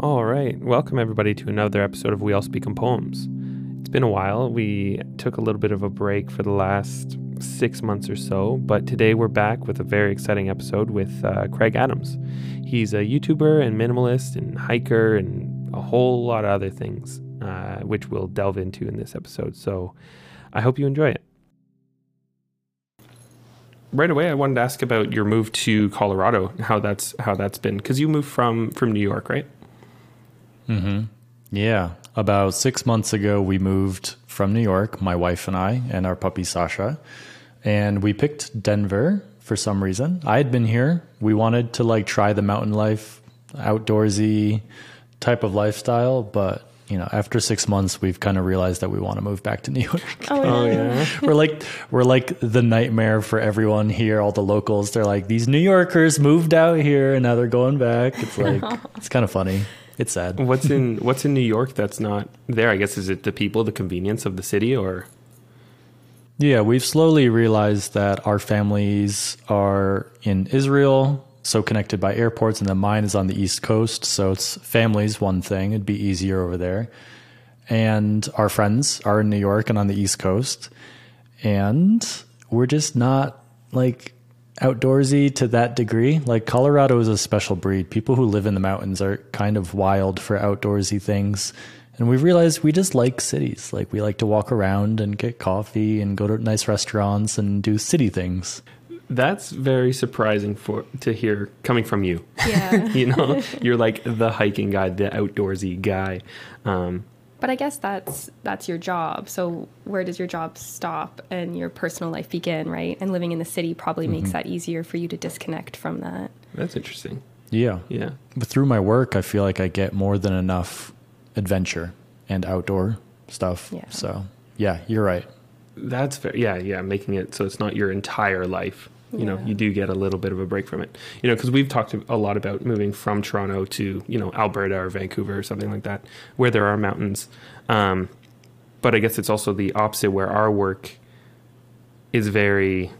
All right. Welcome, everybody, to another episode of We All Speak in Poems. It's been a while. We took a little bit of a break for the last six months or so, but today we're back with a very exciting episode with uh, Craig Adams. He's a YouTuber and minimalist and hiker and a whole lot of other things, uh, which we'll delve into in this episode. So I hope you enjoy it. Right away, I wanted to ask about your move to Colorado, how that's how that's been, because you moved from from New York, right? Mm-hmm. Yeah. About six months ago, we moved from New York, my wife and I, and our puppy Sasha. And we picked Denver for some reason. I had been here. We wanted to like try the mountain life, outdoorsy type of lifestyle, but you know, after six months, we've kind of realized that we want to move back to New York. Oh, oh yeah. we're like, we're like the nightmare for everyone here. All the locals, they're like, these New Yorkers moved out here and now they're going back. It's like, it's kind of funny. It's sad. What's in What's in New York that's not there? I guess is it the people, the convenience of the city, or? Yeah, we've slowly realized that our families are in Israel, so connected by airports, and then mine is on the East Coast. So it's families, one thing. It'd be easier over there. And our friends are in New York and on the East Coast. And we're just not like outdoorsy to that degree. Like Colorado is a special breed. People who live in the mountains are kind of wild for outdoorsy things. And we've realized we just like cities. Like we like to walk around and get coffee and go to nice restaurants and do city things. That's very surprising for to hear coming from you. Yeah. you know, you're like the hiking guy, the outdoorsy guy. Um, but I guess that's that's your job. So where does your job stop and your personal life begin, right? And living in the city probably mm-hmm. makes that easier for you to disconnect from that. That's interesting. Yeah. Yeah. But through my work, I feel like I get more than enough adventure and outdoor stuff. Yeah. So, yeah, you're right. That's fair. Yeah, yeah, making it so it's not your entire life you yeah. know you do get a little bit of a break from it. You know because we've talked a lot about moving from toronto to you know alberta or vancouver or something like that where there are mountains. Um, but i guess it's also the opposite where our work is very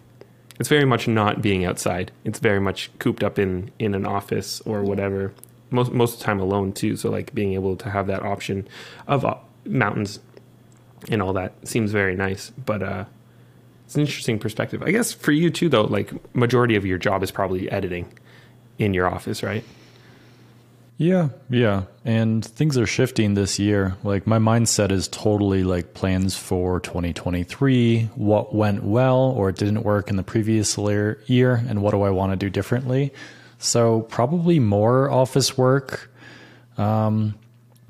it's very much not being outside. It's very much cooped up in in an office or whatever. Most most of the time alone too so like being able to have that option of uh, mountains and all that seems very nice. But uh it's an interesting perspective. I guess for you too, though, like majority of your job is probably editing in your office, right? Yeah, yeah. And things are shifting this year. Like my mindset is totally like plans for 2023, what went well or didn't work in the previous year, and what do I want to do differently. So probably more office work. Um,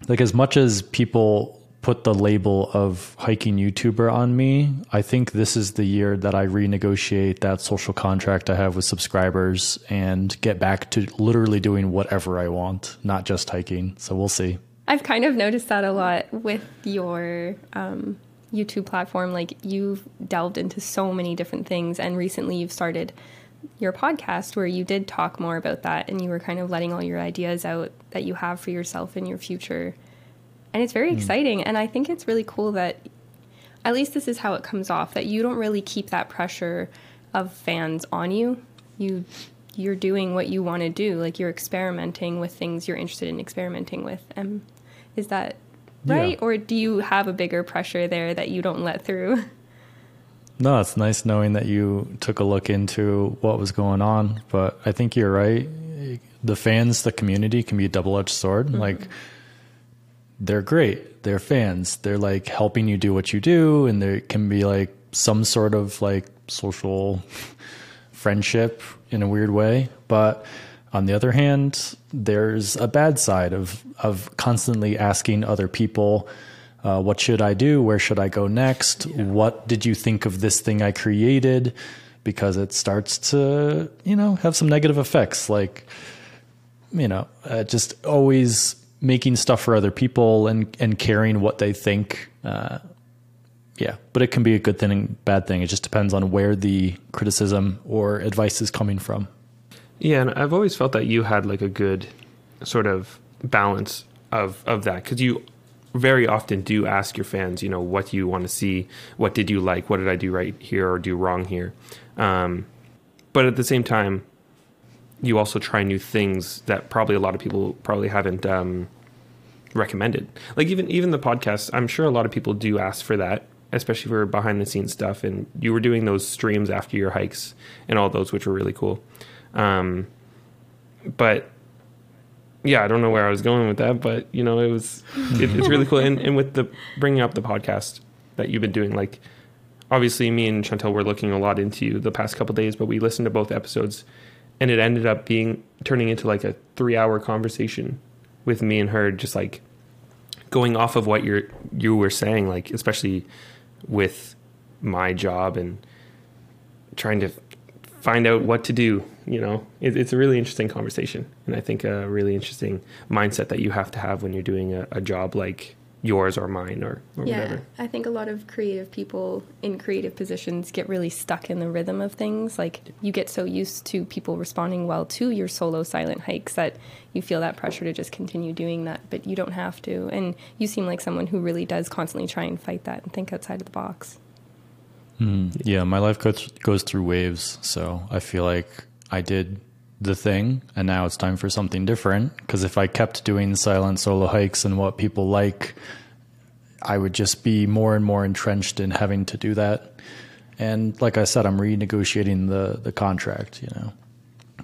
like as much as people put the label of hiking YouTuber on me, I think this is the year that I renegotiate that social contract I have with subscribers and get back to literally doing whatever I want, not just hiking. So we'll see. I've kind of noticed that a lot with your um, YouTube platform. Like you've delved into so many different things, and recently you've started your podcast where you did talk more about that and you were kind of letting all your ideas out that you have for yourself in your future and it's very mm. exciting. And I think it's really cool that at least this is how it comes off that you don't really keep that pressure of fans on you. You you're doing what you want to do. Like you're experimenting with things you're interested in experimenting with. And is that right? Yeah. Or do you have a bigger pressure there that you don't let through? No, it's nice knowing that you took a look into what was going on. But I think you're right. The fans, the community can be a double edged sword. Mm-hmm. Like they're great. They're fans. They're like helping you do what you do, and there can be like some sort of like social friendship in a weird way. But on the other hand, there's a bad side of of constantly asking other people, uh, "What should I do? Where should I go next? Yeah. What did you think of this thing I created?" Because it starts to, you know, have some negative effects, like, you know, uh, just always making stuff for other people and and caring what they think. Uh, yeah, but it can be a good thing and bad thing. It just depends on where the criticism or advice is coming from. Yeah, and I've always felt that you had like a good sort of balance of of that because you very often do ask your fans, you know, what do you want to see? What did you like? What did I do right here or do wrong here? Um, but at the same time, you also try new things that probably a lot of people probably haven't um, recommended. Like even even the podcast, I'm sure a lot of people do ask for that, especially for behind the scenes stuff. And you were doing those streams after your hikes and all those, which were really cool. Um, but yeah, I don't know where I was going with that, but you know, it was it, it's really cool. And, and with the bringing up the podcast that you've been doing, like obviously me and Chantel were looking a lot into the past couple days, but we listened to both episodes, and it ended up being turning into like a three hour conversation with me and her, just like going off of what you're you were saying, like especially with my job and trying to find out what to do. You know, it, it's a really interesting conversation, and I think a really interesting mindset that you have to have when you're doing a, a job like yours or mine or, or yeah, whatever. I think a lot of creative people in creative positions get really stuck in the rhythm of things. Like you get so used to people responding well to your solo silent hikes that you feel that pressure to just continue doing that, but you don't have to. And you seem like someone who really does constantly try and fight that and think outside of the box. Mm, yeah, my life goes goes through waves, so I feel like I did the thing and now it's time for something different because if I kept doing silent solo hikes and what people like I would just be more and more entrenched in having to do that. And like I said, I'm renegotiating the the contract, you know.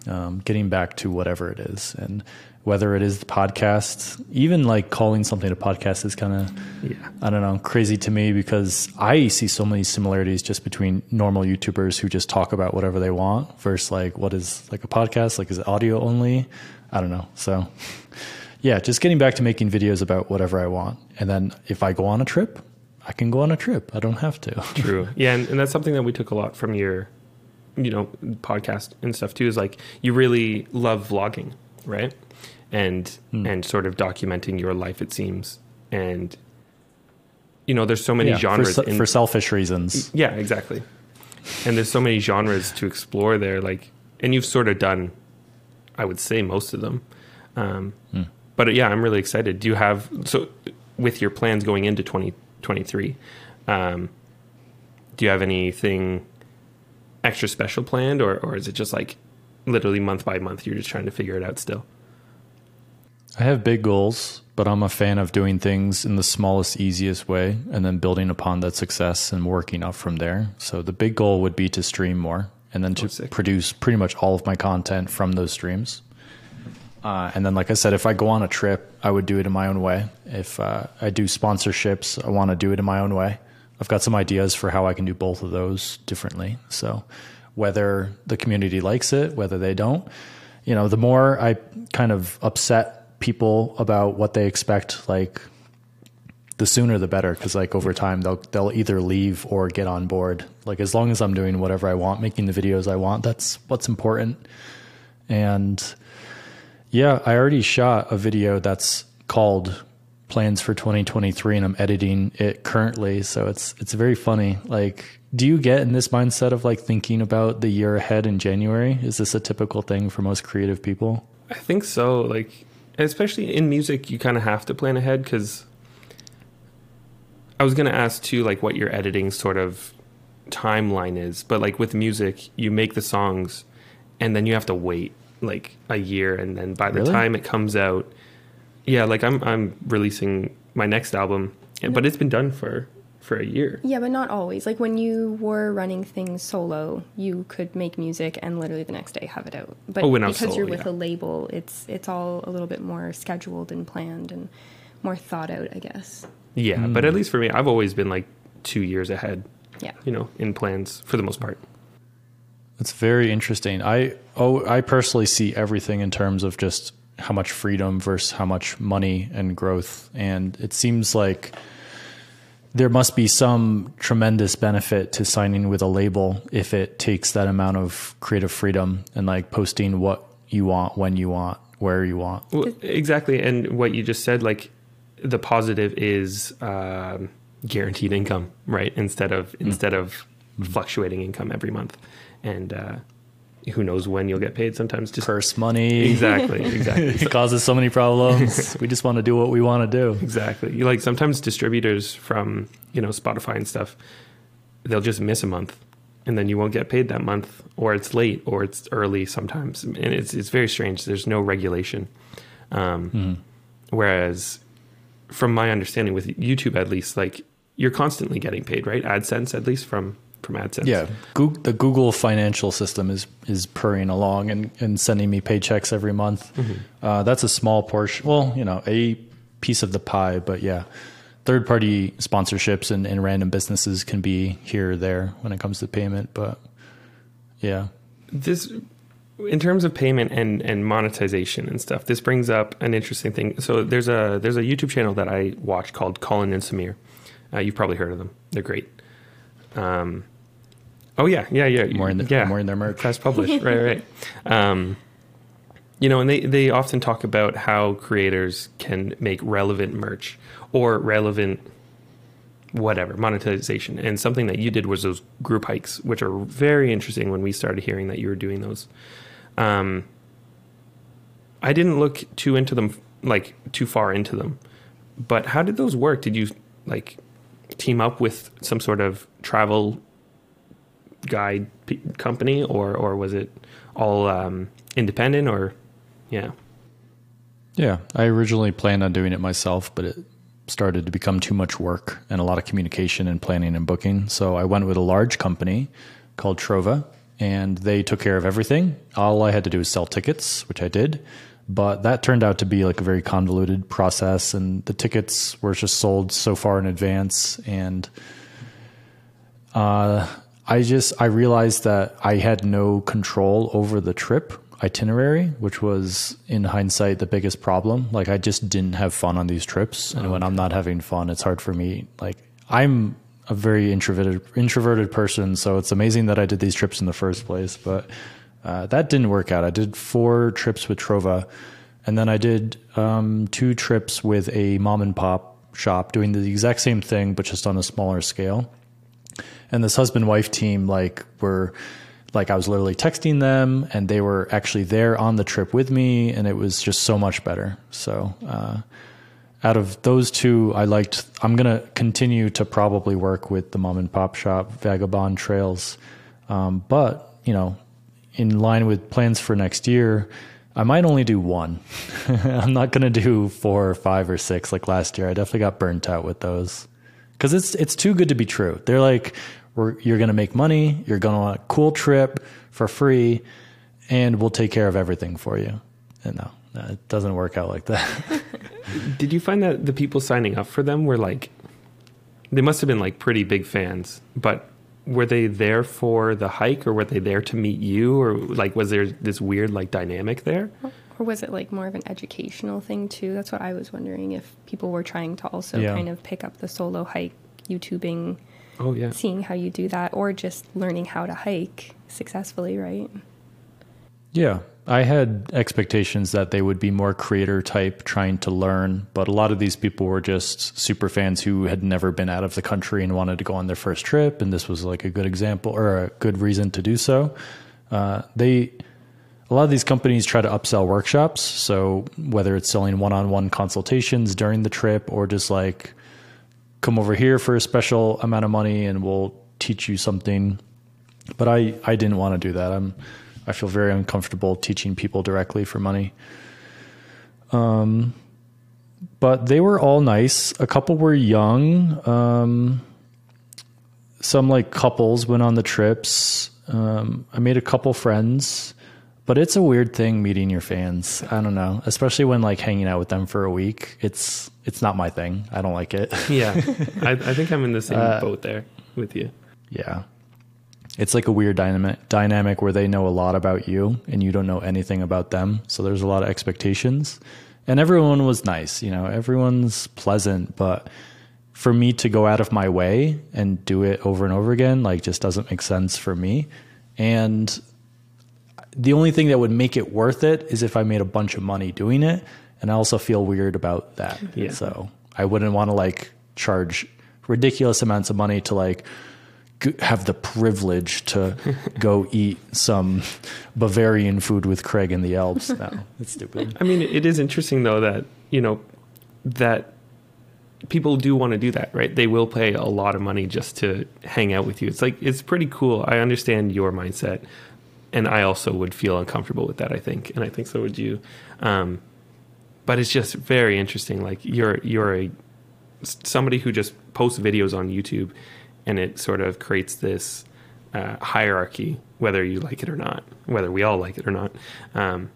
Um, getting back to whatever it is and whether it is the podcast, even like calling something a podcast is kind of, Yeah. I don't know, crazy to me because I see so many similarities just between normal YouTubers who just talk about whatever they want versus like what is like a podcast, like is it audio only? I don't know. So yeah, just getting back to making videos about whatever I want. And then if I go on a trip, I can go on a trip. I don't have to. True. Yeah, and, and that's something that we took a lot from your, you know, podcast and stuff too. Is like you really love vlogging, right? And and sort of documenting your life. It seems, and you know, there's so many Yeah, genres. se- in- for selfish reasons. yeah, exactly. And there's so many genres to explore there. Like, and you've sort of done, I would say, most of them. Um, But yeah, I'm really excited. Do you have so with your plans going into 2023? Um, do you have anything extra special planned, or or is it just like literally month by month? You're just trying to figure it out still. I have big goals, but I'm a fan of doing things in the smallest, easiest way and then building upon that success and working up from there. So the big goal would be to stream more and then to Oh, produce pretty much all of my content from those streams. Uh, and then, like I said, if I go on a trip, I would do it in my own way. If uh, I do sponsorships, I want to do it in my own way. I've got some ideas for how I can do both of those differently. So, whether the community likes it, whether they don't, you know, the more I kind of upset people about what they expect, like the sooner the better. Because like over time, they'll they'll either leave or get on board. Like as long as I'm doing whatever I want, making the videos I want, that's what's important. And yeah, I already shot a video that's called plans for 2023 and I'm editing it currently, so it's it's very funny. Like do you get in this mindset of like thinking about the year ahead in January? Is this a typical thing for most creative people? I think so. Like, especially in music, you kind of have to plan ahead because I was going to ask too, like, what your editing sort of timeline is. But like with music, you make the songs and then you have to wait like a year, and then by the Really? time it comes out, yeah, like I'm I'm releasing my next album, but it's been done for for a year. Yeah, but not always. Like when you were running things solo, you could make music and literally the next day have it out. But Oh, when I was because you're with yeah. a label, it's it's all a little bit more scheduled and planned and more thought out, I guess. Yeah, hmm. but at least for me, I've always been like two years ahead. Yeah. You know, in plans for the most part. It's very interesting. I oh I personally see everything in terms of just how much freedom versus how much money and growth. And it seems like there must be some tremendous benefit to signing with a label if it takes that amount of creative freedom and like posting what you want, when you want, where you want. Well, exactly, and what you just said, like the positive is um, guaranteed income, right? Instead of instead of fluctuating income every month, and uh, who knows when you'll get paid? Sometimes just Purse money. exactly, exactly, It causes so many problems. we just want to do what we want to do. exactly. You like sometimes distributors from you know Spotify and stuff, they'll just miss a month, and then you won't get paid that month, or it's late, or it's early sometimes, and it's it's very strange. There's no regulation. Um, Mm-hmm. Whereas, from my understanding, with YouTube at least, like you're constantly getting paid, right? AdSense at least from from AdSense. Yeah, the Google financial system is is purring along and, and sending me paychecks every month. Uh, that's a small portion. Well, you know, a piece of the pie, but yeah, third party sponsorships and, and random businesses can be here or there when it comes to payment. But yeah, this in terms of payment and and monetization and stuff this brings up an interesting thing so there's a there's a youtube channel that i watch called colin and samir uh, you've probably heard of them they're great um oh yeah yeah yeah. More in the- yeah. more in their merch. fast published right right. Um you know and they they often talk about how creators can make relevant merch or relevant whatever monetization. And something that you did was those group hikes which are very interesting when we started hearing that you were doing those. Um i didn't look too into them like too far into them. But how did those work? Did you like team up with some sort of travel guide p- company or or was it all um independent or yeah yeah. I originally planned on doing it myself, but it started to become too much work and a lot of communication and planning and booking. So I went with a large company called Trova, and they took care of everything. All I had to do was sell tickets, which I did. But that turned out to be like a very convoluted process, and the tickets were just sold so far in advance. And uh, I just I realized that I had no control over the trip itinerary, which was in hindsight the biggest problem. Like I just didn't have fun on these trips, and when I'm not having fun, it's hard for me. Like I'm a very introverted introverted person, so it's amazing that I did these trips in the first place. But uh, that didn't work out. I did four trips with Trova, and then I did um, two trips with a mom and pop shop doing the exact same thing, but just on a smaller scale and this husband wife team like were like I was literally texting them and they were actually there on the trip with me and it was just so much better. So uh, out of those two, I liked. I'm gonna continue to probably work with the mom and pop shop Vagabond Trails, um, but you know, in line with plans for next year. I might only do one. I'm not to do four or five or six like last year. I definitely got burnt out with those because it's it's too good to be true. They're like, you're going to make money, you're going on a cool trip for free, and we'll take care of everything for you. And no, no, it doesn't work out like that. Did you find that the people signing up for them were like, they must have been like pretty big fans, but were they there for the hike or were they there to meet you or like was there this weird like dynamic there? Or was it like more of an educational thing too? That's what I was wondering if people were trying to also Yeah. kind of pick up the solo hike YouTubing, Oh yeah. seeing how you do that, or just learning how to hike successfully, right? yeah, I had expectations that they would be more creator type, trying to learn, but a lot of these people were just super fans who had never been out of the country and wanted to go on their first trip, and this was like a good example or a good reason to do so. Uh, they a lot of these companies try to upsell workshops. So whether it's selling one-on-one consultations during the trip or just like come over here for a special amount of money and we'll teach you something. But I, I didn't want to do that. I'm I feel very uncomfortable teaching people directly for money. Um but they were all nice. A couple were young. Um some like couples went on the trips. Um, I made a couple friends, but it's a weird thing meeting your fans. I don't know, especially when like hanging out with them for a week. It's it's not my thing. I don't like it. Yeah. I, I think I'm in the same Uh, boat there with you. yeah, it's like a weird dynamic dynamic where they know a lot about you and you don't know anything about them. So there's a lot of expectations, and everyone was nice. You know, everyone's pleasant, but for me to go out of my way and do it over and over again like just doesn't make sense for me and the only thing that would make it worth it is if i made a bunch of money doing it and i also feel weird about that Yeah. so i wouldn't want to like charge ridiculous amounts of money to like g- have the privilege to go eat some bavarian food with craig in the alps no it's stupid I mean, it is interesting though that you know that people do want to do that, right? They will pay a lot of money just to hang out with you. It's like it's pretty cool. I understand your mindset, and I also would feel uncomfortable with that. I think, and I think so would you. Um, but it's just very interesting. Like you're you're a somebody who just posts videos on YouTube, and it sort of creates this uh, hierarchy, whether you like it or not, whether we all like it or not. Um,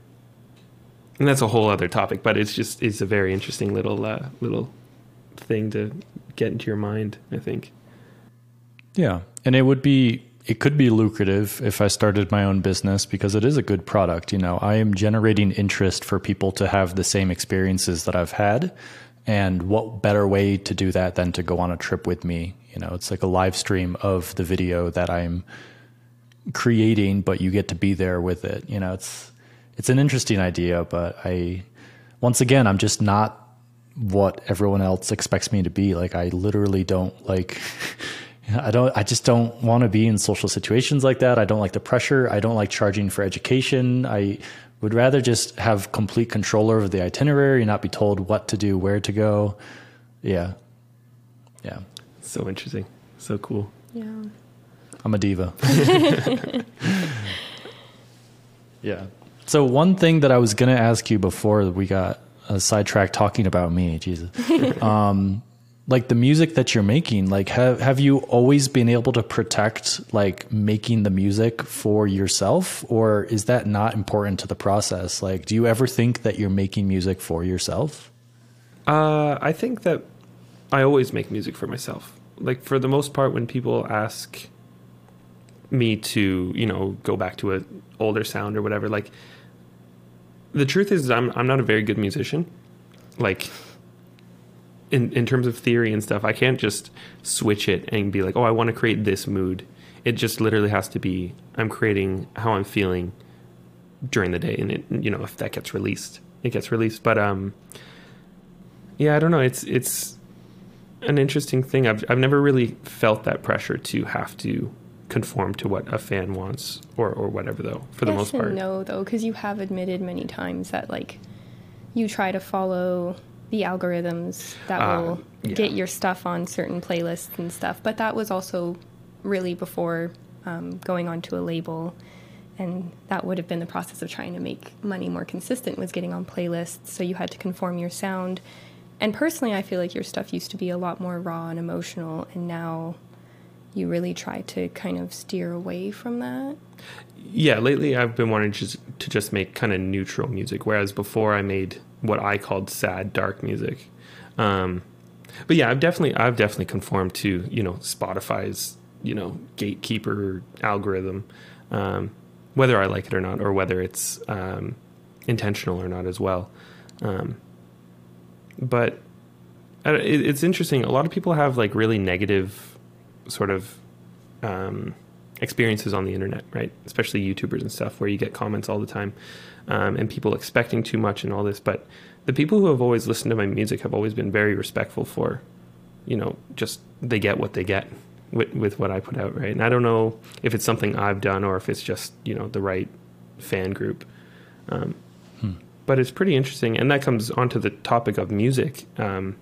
and that's a whole other topic, but it's just it's a very interesting little uh, little thing to get into your mind. I think. Yeah, and it would be it could be lucrative if I started my own business because it is a good product. You know, I am generating interest for people to have the same experiences that I've had. And what better way to do that than to go on a trip with me? You know, it's like a live stream of the video that I'm creating, but you get to be there with it. You know, it's it's an interesting idea, but I once again I'm just not what everyone else expects me to be. Like I literally don't like I don't I just don't want to be in social situations like that. I don't like the pressure. I don't like charging for education. I would rather just have complete control over the itinerary, and not be told what to do, where to go. Yeah. Yeah. So interesting. So cool. Yeah. I'm a diva. yeah. So one thing that I was going to ask you before we got a sidetrack talking about me, Jesus. um, like the music that you're making, like have have you always been able to protect like making the music for yourself or is that not important to the process? Like do you ever think that you're making music for yourself? Uh, I think that I always make music for myself. Like for the most part when people ask me to, you know, go back to an older sound or whatever, like the truth is I'm I'm not a very good musician. Like in in terms of theory and stuff, I can't just switch it and be like, "Oh, I want to create this mood." It just literally has to be I'm creating how I'm feeling during the day and it you know, if that gets released, it gets released. But um yeah, I don't know. It's it's an interesting thing. I've I've never really felt that pressure to have to conform to what a fan wants or, or whatever though for yes the most part no though because you have admitted many times that like you try to follow the algorithms that uh, will yeah. get your stuff on certain playlists and stuff but that was also really before um, going onto a label and that would have been the process of trying to make money more consistent was getting on playlists so you had to conform your sound and personally i feel like your stuff used to be a lot more raw and emotional and now you really try to kind of steer away from that? Yeah, lately I've been wanting to just, to just make kind of neutral music, whereas before I made what I called sad, dark music. Um, but yeah, I've definitely I've definitely conformed to you know Spotify's you know gatekeeper algorithm, um, whether I like it or not, or whether it's um, intentional or not as well. Um, but it, it's interesting. A lot of people have like really negative sort of um, experiences on the internet, right? Especially YouTubers and stuff, where you get comments all the time um, and people expecting too much and all this. But the people who have always listened to my music have always been very respectful for, you know, just they get what they get with, with what I put out, right? And I don't know if it's something I've done or if it's just, you know, the right fan group. Um, hmm. But it's pretty interesting. And that comes onto the topic of music um,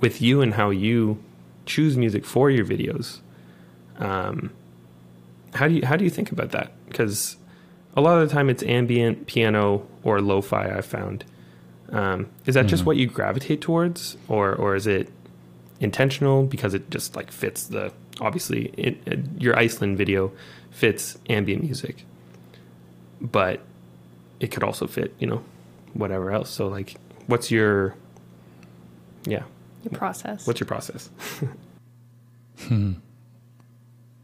with you and how you choose music for your videos. Um, how do you how do you think about that? Because a lot of the time it's ambient, piano, or lo-fi. I've found. Um, is that mm-hmm. just what you gravitate towards, or or is it intentional because it just like fits the obviously it, it, your Iceland video fits ambient music, but it could also fit you know whatever else. So like, what's your yeah your process. What's your process? hmm.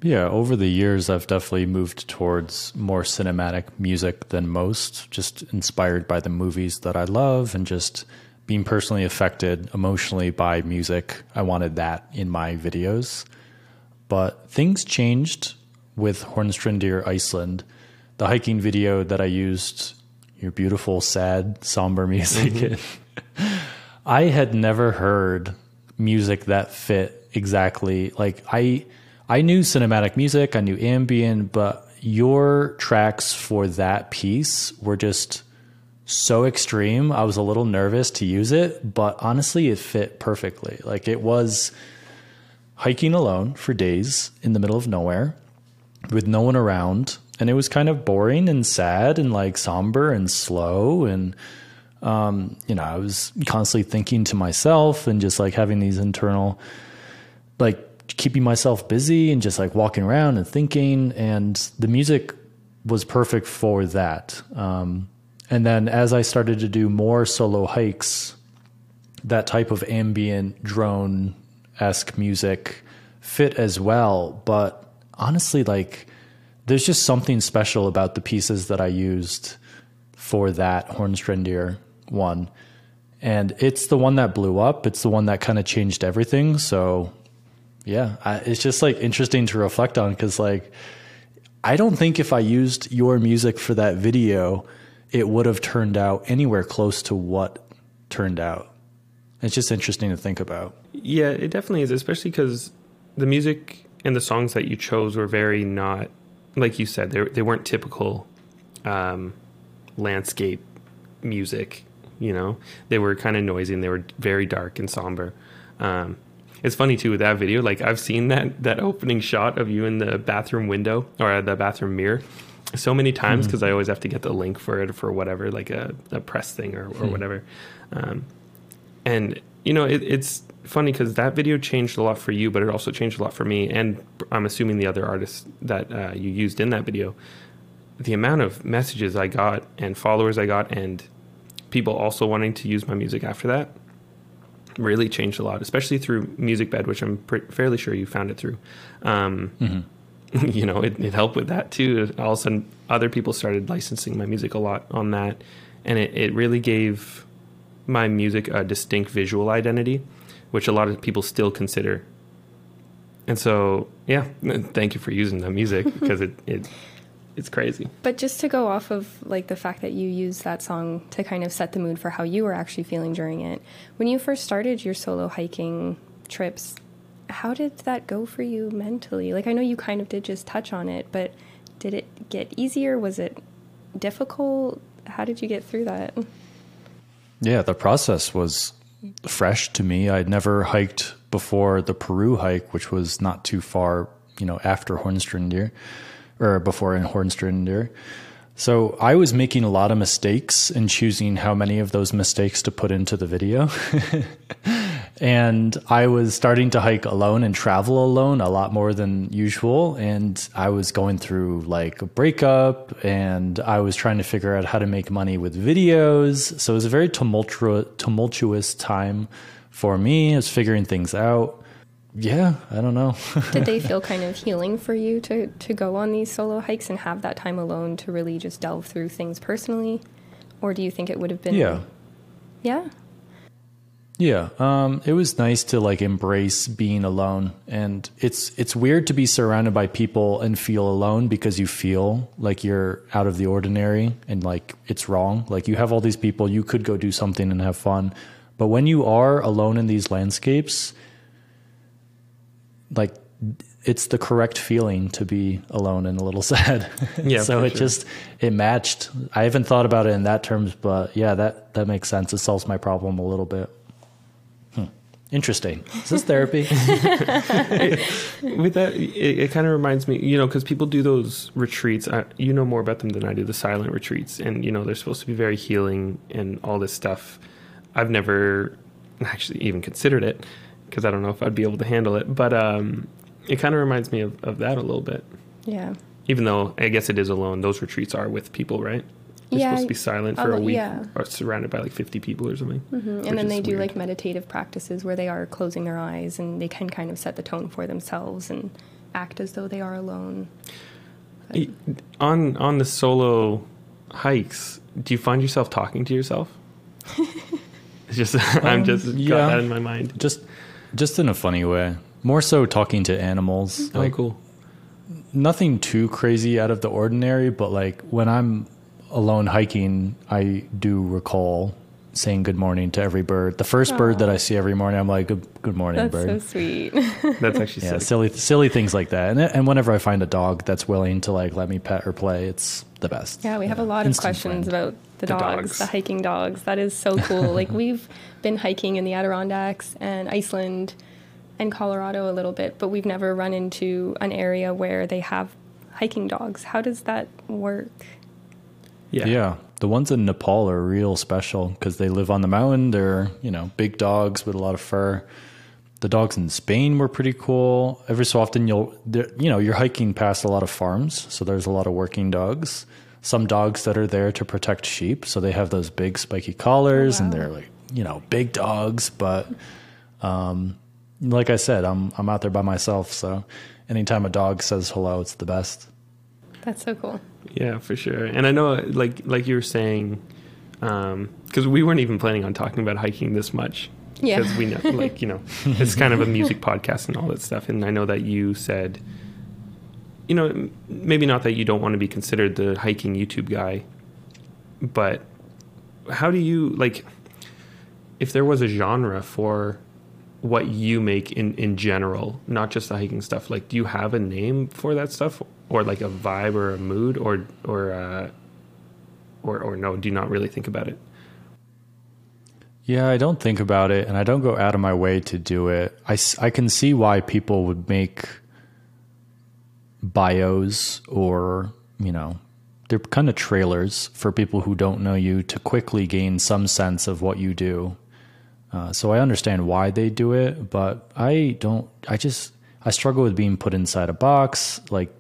Yeah, over the years, I've definitely moved towards more cinematic music than most, just inspired by the movies that I love and just being personally affected emotionally by music. I wanted that in my videos. But things changed with Hornstrandir Iceland. The hiking video that I used, your beautiful, sad, somber music. Mm-hmm. I had never heard music that fit exactly like I I knew cinematic music, I knew ambient, but your tracks for that piece were just so extreme. I was a little nervous to use it, but honestly, it fit perfectly. Like it was hiking alone for days in the middle of nowhere with no one around. And it was kind of boring and sad and like somber and slow. And, um, you know, I was constantly thinking to myself and just like having these internal, like keeping myself busy and just like walking around and thinking. And the music was perfect for that. Um, and then as I started to do more solo hikes, that type of ambient drone esque music fit as well. But honestly, like, there's just something special about the pieces that I used for that Hornstrandir one. And it's the one that blew up. It's the one that kind of changed everything. So, yeah, I, it's just like interesting to reflect on because, like, I don't think if I used your music for that video, it would have turned out anywhere close to what turned out. It's just interesting to think about. Yeah, it definitely is, especially because the music and the songs that you chose were very not, like you said, they they weren't typical um, landscape music. You know, they were kind of noisy and they were very dark and somber. Um, it's funny too with that video. Like I've seen that that opening shot of you in the bathroom window or the bathroom mirror so many times because mm-hmm. I always have to get the link for it for whatever, like a, a press thing or, or hmm. whatever. Um, and you know, it, it's funny because that video changed a lot for you, but it also changed a lot for me, and I'm assuming the other artists that uh, you used in that video. The amount of messages I got and followers I got, and people also wanting to use my music after that really changed a lot, especially through MusicBed, which I'm fairly sure you found it through. Um, mm-hmm. You know, it, it, helped with that too. All of a sudden, other people started licensing my music a lot on that, and it, it really gave my music a distinct visual identity, which a lot of people still consider. And so, yeah, thank you for using the music because it, it it's crazy. But just to go off of like the fact that you use that song to kind of set the mood for how you were actually feeling during it. When you first started your solo hiking trips, how did that go for you mentally? Like I know you kind of did just touch on it, but did it get easier? Was it difficult? How did you get through that? Yeah, the process was fresh to me. I'd never hiked before the Peru hike, which was not too far, you know, after Hornstrandir or before in Hornstrandir. So I was making a lot of mistakes in choosing how many of those mistakes to put into the video. and I was starting to hike alone and travel alone a lot more than usual. And I was going through like a breakup and I was trying to figure out how to make money with videos. So it was a very tumultuous, tumultuous time for me. I was figuring things out yeah, I don't know. Did they feel kind of healing for you to, to go on these solo hikes and have that time alone to really just delve through things personally? Or do you think it would have been? Yeah. Yeah. Yeah, um, it was nice to like embrace being alone, and it's it's weird to be surrounded by people and feel alone because you feel like you're out of the ordinary and like it's wrong. Like you have all these people, you could go do something and have fun, but when you are alone in these landscapes, like it's the correct feeling to be alone and a little sad. Yeah. so it sure. just it matched. I haven't thought about it in that terms, but yeah, that that makes sense. It solves my problem a little bit. Hmm. Interesting. Is this therapy? With that, it, it kind of reminds me, you know, because people do those retreats. I, you know more about them than I do. The silent retreats, and you know they're supposed to be very healing and all this stuff. I've never actually even considered it because I don't know if I'd be able to handle it. But um, it kind of reminds me of, of that a little bit. Yeah. Even though I guess it is alone, those retreats are with people, right? You're yeah, supposed to be silent for a week yeah. or surrounded by like 50 people or something. Mm-hmm. And then they do weird. like meditative practices where they are closing their eyes and they can kind of set the tone for themselves and act as though they are alone. But on on the solo hikes, do you find yourself talking to yourself? it's just um, I'm just yeah. got that in my mind. Just just in a funny way. More so talking to animals. Oh, like, cool. Nothing too crazy out of the ordinary, but like when I'm alone hiking, I do recall saying good morning to every bird. The first Aww. bird that I see every morning, I'm like, good, good morning, that's bird. That's so sweet. that's actually yeah, silly, silly things like that. And and whenever I find a dog that's willing to like let me pet or play, it's the best. Yeah, we have a lot Instant of questions friend. about the, The dogs, dogs. the hiking dogs. That is so cool. like we've been hiking in the Adirondacks and Iceland and Colorado a little bit, but we've never run into an area where they have hiking dogs. How does that work? Yeah. Yeah. The ones in Nepal are real special because they live on the mountain. They're, you know, big dogs with a lot of fur. The dogs in Spain were pretty cool. Every so often you'll, you know, you're hiking past a lot of farms. So there's a lot of working dogs. Some dogs that are there to protect sheep. So they have those big spiky collars oh, and wow. they're like, you know, big dogs. But, um, like I said, I'm, I'm out there by myself. So anytime a dog says hello, it's the best. That's so cool. Yeah, for sure. And I know, like like you were saying, because we weren't even planning on talking about hiking this much. Yeah. Because we know, like you know, it's kind of a music podcast and all that stuff. And I know that you said, you know, maybe not that you don't want to be considered the hiking YouTube guy, but how do you like? If there was a genre for what you make in in general, not just the hiking stuff, like do you have a name for that stuff, or like a vibe or a mood, or or uh, or or no? Do you not really think about it? Yeah, I don't think about it and I don't go out of my way to do it. I I can see why people would make bios or, you know, they're kind of trailers for people who don't know you to quickly gain some sense of what you do. Uh, so I understand why they do it, but I don't, I just, I struggle with being put inside a box. Like,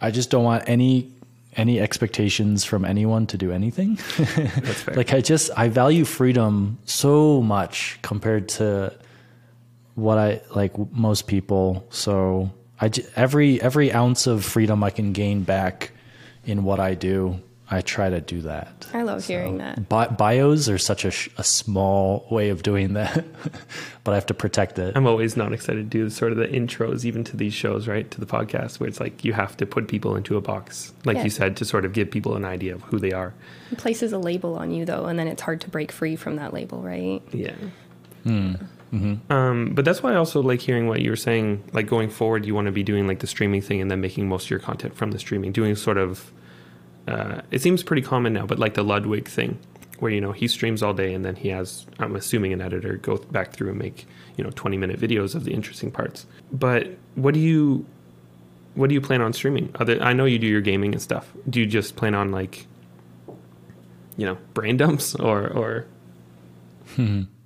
I just don't want any any expectations from anyone to do anything. That's fair. like I just I value freedom so much compared to what I like most people. So I every every ounce of freedom I can gain back in what I do, I try to do that. I love hearing that. Bi- bios are such a, sh- a small way of doing that, but I have to protect it. I'm always not excited to do sort of the intros, even to these shows, right? To the podcast, where it's like you have to put people into a box, like Yeah. you said, to sort of give people an idea of who they are. It places a label on you though, and then it's hard to break free from that label, right? Yeah. Um, but that's why I also like hearing what you were saying. Like going forward, you want to be doing like the streaming thing and then making most of your content from the streaming. Doing sort of, uh, it seems pretty common now, but like the Ludwig thing, where you know he streams all day and then he has, I'm assuming, an editor go back through and make you know 20 minute videos of the interesting parts. But what do you, what do you plan on streaming? Other, I know you do your gaming and stuff. Do you just plan on like, you know, brain dumps or or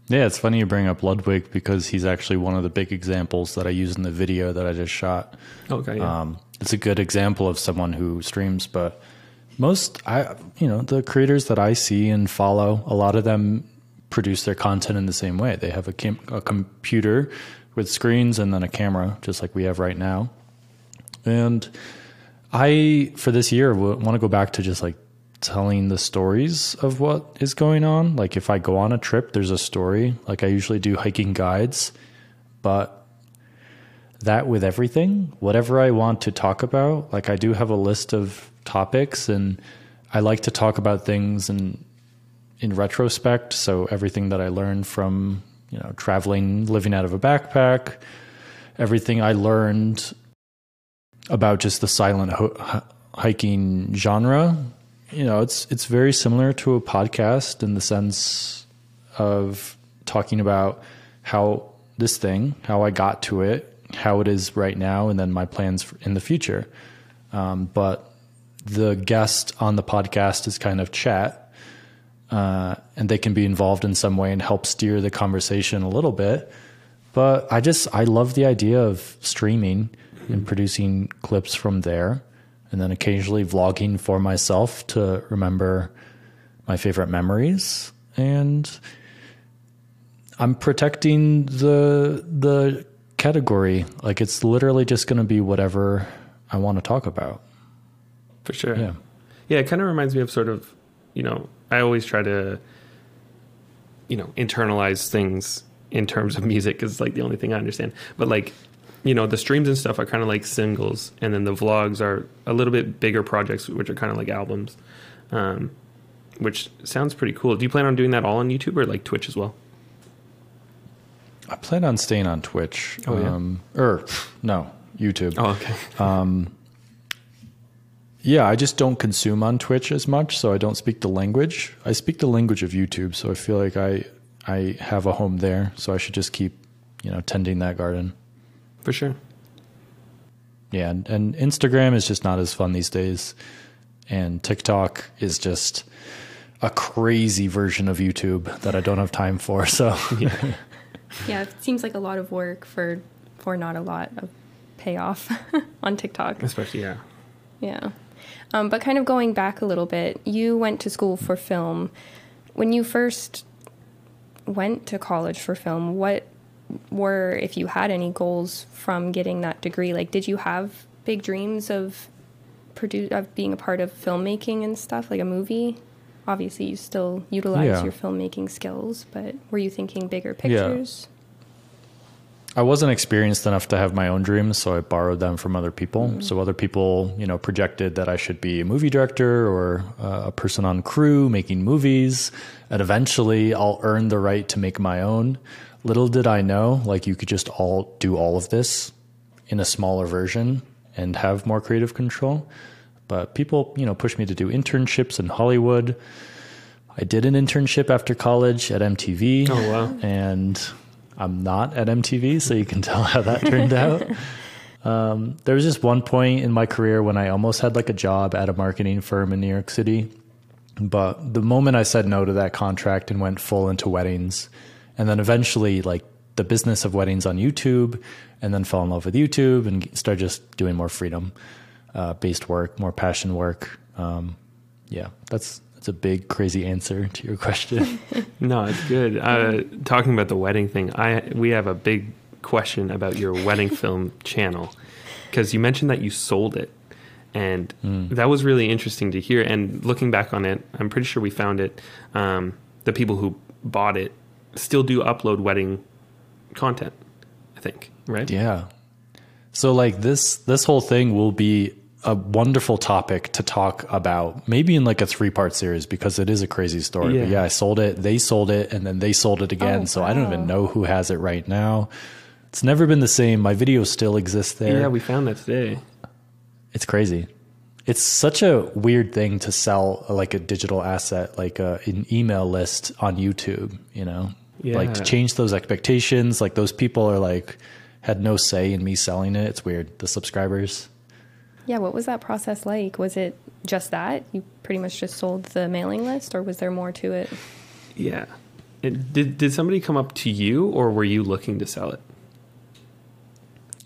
Yeah, it's funny you bring up Ludwig because he's actually one of the big examples that I use in the video that I just shot. okay, yeah. Um, it's a good example of someone who streams, but most I you know the creators that I see and follow, a lot of them produce their content in the same way. They have a, a computer with screens and then a camera, just like we have right now. And I, for this year, want to go back to just like telling the stories of what is going on. Like if I go on a trip, there's a story. Like I usually do hiking guides, but that with everything, whatever I want to talk about, like I do have a list of topics and I like to talk about things in in retrospect. So everything that I learned from, you know, traveling, living out of a backpack, everything I learned about just the silent ho- hiking genre, you know, it's it's very similar to a podcast in the sense of talking about how this thing, how I got to it, how it is right now, and then my plans in the future. Um, but the guest on the podcast is kind of chat, uh, and they can be involved in some way and help steer the conversation a little bit. But I just I love the idea of streaming and producing clips from there, and then occasionally vlogging for myself to remember my favorite memories and I'm protecting the the category. Like it's literally just going to be whatever I want to talk about. For sure. Yeah. Yeah, it kind of reminds me of sort of, you know, I always try to, you know, internalize things in terms of music because it's like the only thing I understand. But like, you know, the streams and stuff are kind of like singles, and then the vlogs are a little bit bigger projects, which are kind of like albums, um, which sounds pretty cool. Do you plan on doing that all on YouTube or like Twitch as well? I plan on staying on Twitch. Oh, yeah? um, or no, YouTube. Oh, okay. Yeah, I just don't consume on Twitch as much, so I don't speak the language. I speak the language of YouTube, so I feel like I I have a home there, so I should just keep, you know, tending that garden. For sure. Yeah, and, and Instagram is just not as fun these days, and TikTok is just a crazy version of YouTube that I don't have time for. So Yeah. Yeah, it seems like a lot of work for for not a lot of payoff on TikTok. Especially, yeah. Yeah. Um, but kind of going back a little bit, you went to school for film. When you first went to college for film, what were, if you had any goals from getting that degree? Like, did you have big dreams of produ- of being a part of filmmaking and stuff, like a movie? Obviously, you still utilize Yeah. your filmmaking skills, but were you thinking bigger pictures? I wasn't experienced enough to have my own dreams, so I borrowed them from other people. So other people, you know, projected that I should be a movie director or uh, a person on crew making movies, and eventually I'll earn the right to make my own. Little did I know, like you could just all do all of this in a smaller version and have more creative control. But people, you know, pushed me to do internships in Hollywood. I did an internship after college at MTV. Oh, wow. And I'm not at MTV, so you can tell how that turned out. Um, there was just one point in my career when I almost had like a job at a marketing firm in New York City. But the moment I said no to that contract and went full into weddings, and then eventually like the business of weddings on YouTube, and then fell in love with YouTube and started just doing more freedom uh, based work, more passion work. Um, yeah, that's that's a big crazy answer to your question. No, it's good. Uh, talking about the wedding thing, I we have a big question about your wedding film channel because you mentioned that you sold it, and that was really interesting to hear. And looking back on it, I'm pretty sure we found it. Um, the people who bought it still do upload wedding content. I think, right? Yeah. So like this this whole thing will be a wonderful topic to talk about, maybe in like a three part series because it is a crazy story. But Yeah. yeah, I sold it, they sold it, and then they sold it again. Oh, so I don't even know who has it right now. It's never been the same. My video still exists there. Yeah, we found that today. it's crazy. It's such a weird thing to sell uh, like a digital asset, like a, an email list on YouTube, you know? Like to change those expectations. Like those people are like, had no say in me selling it. It's weird. The subscribers. Yeah, what was that process like? Was it just that? You pretty much just sold the mailing list, or was there more to it? Yeah. It, did did somebody come up to you, or were you looking to sell it?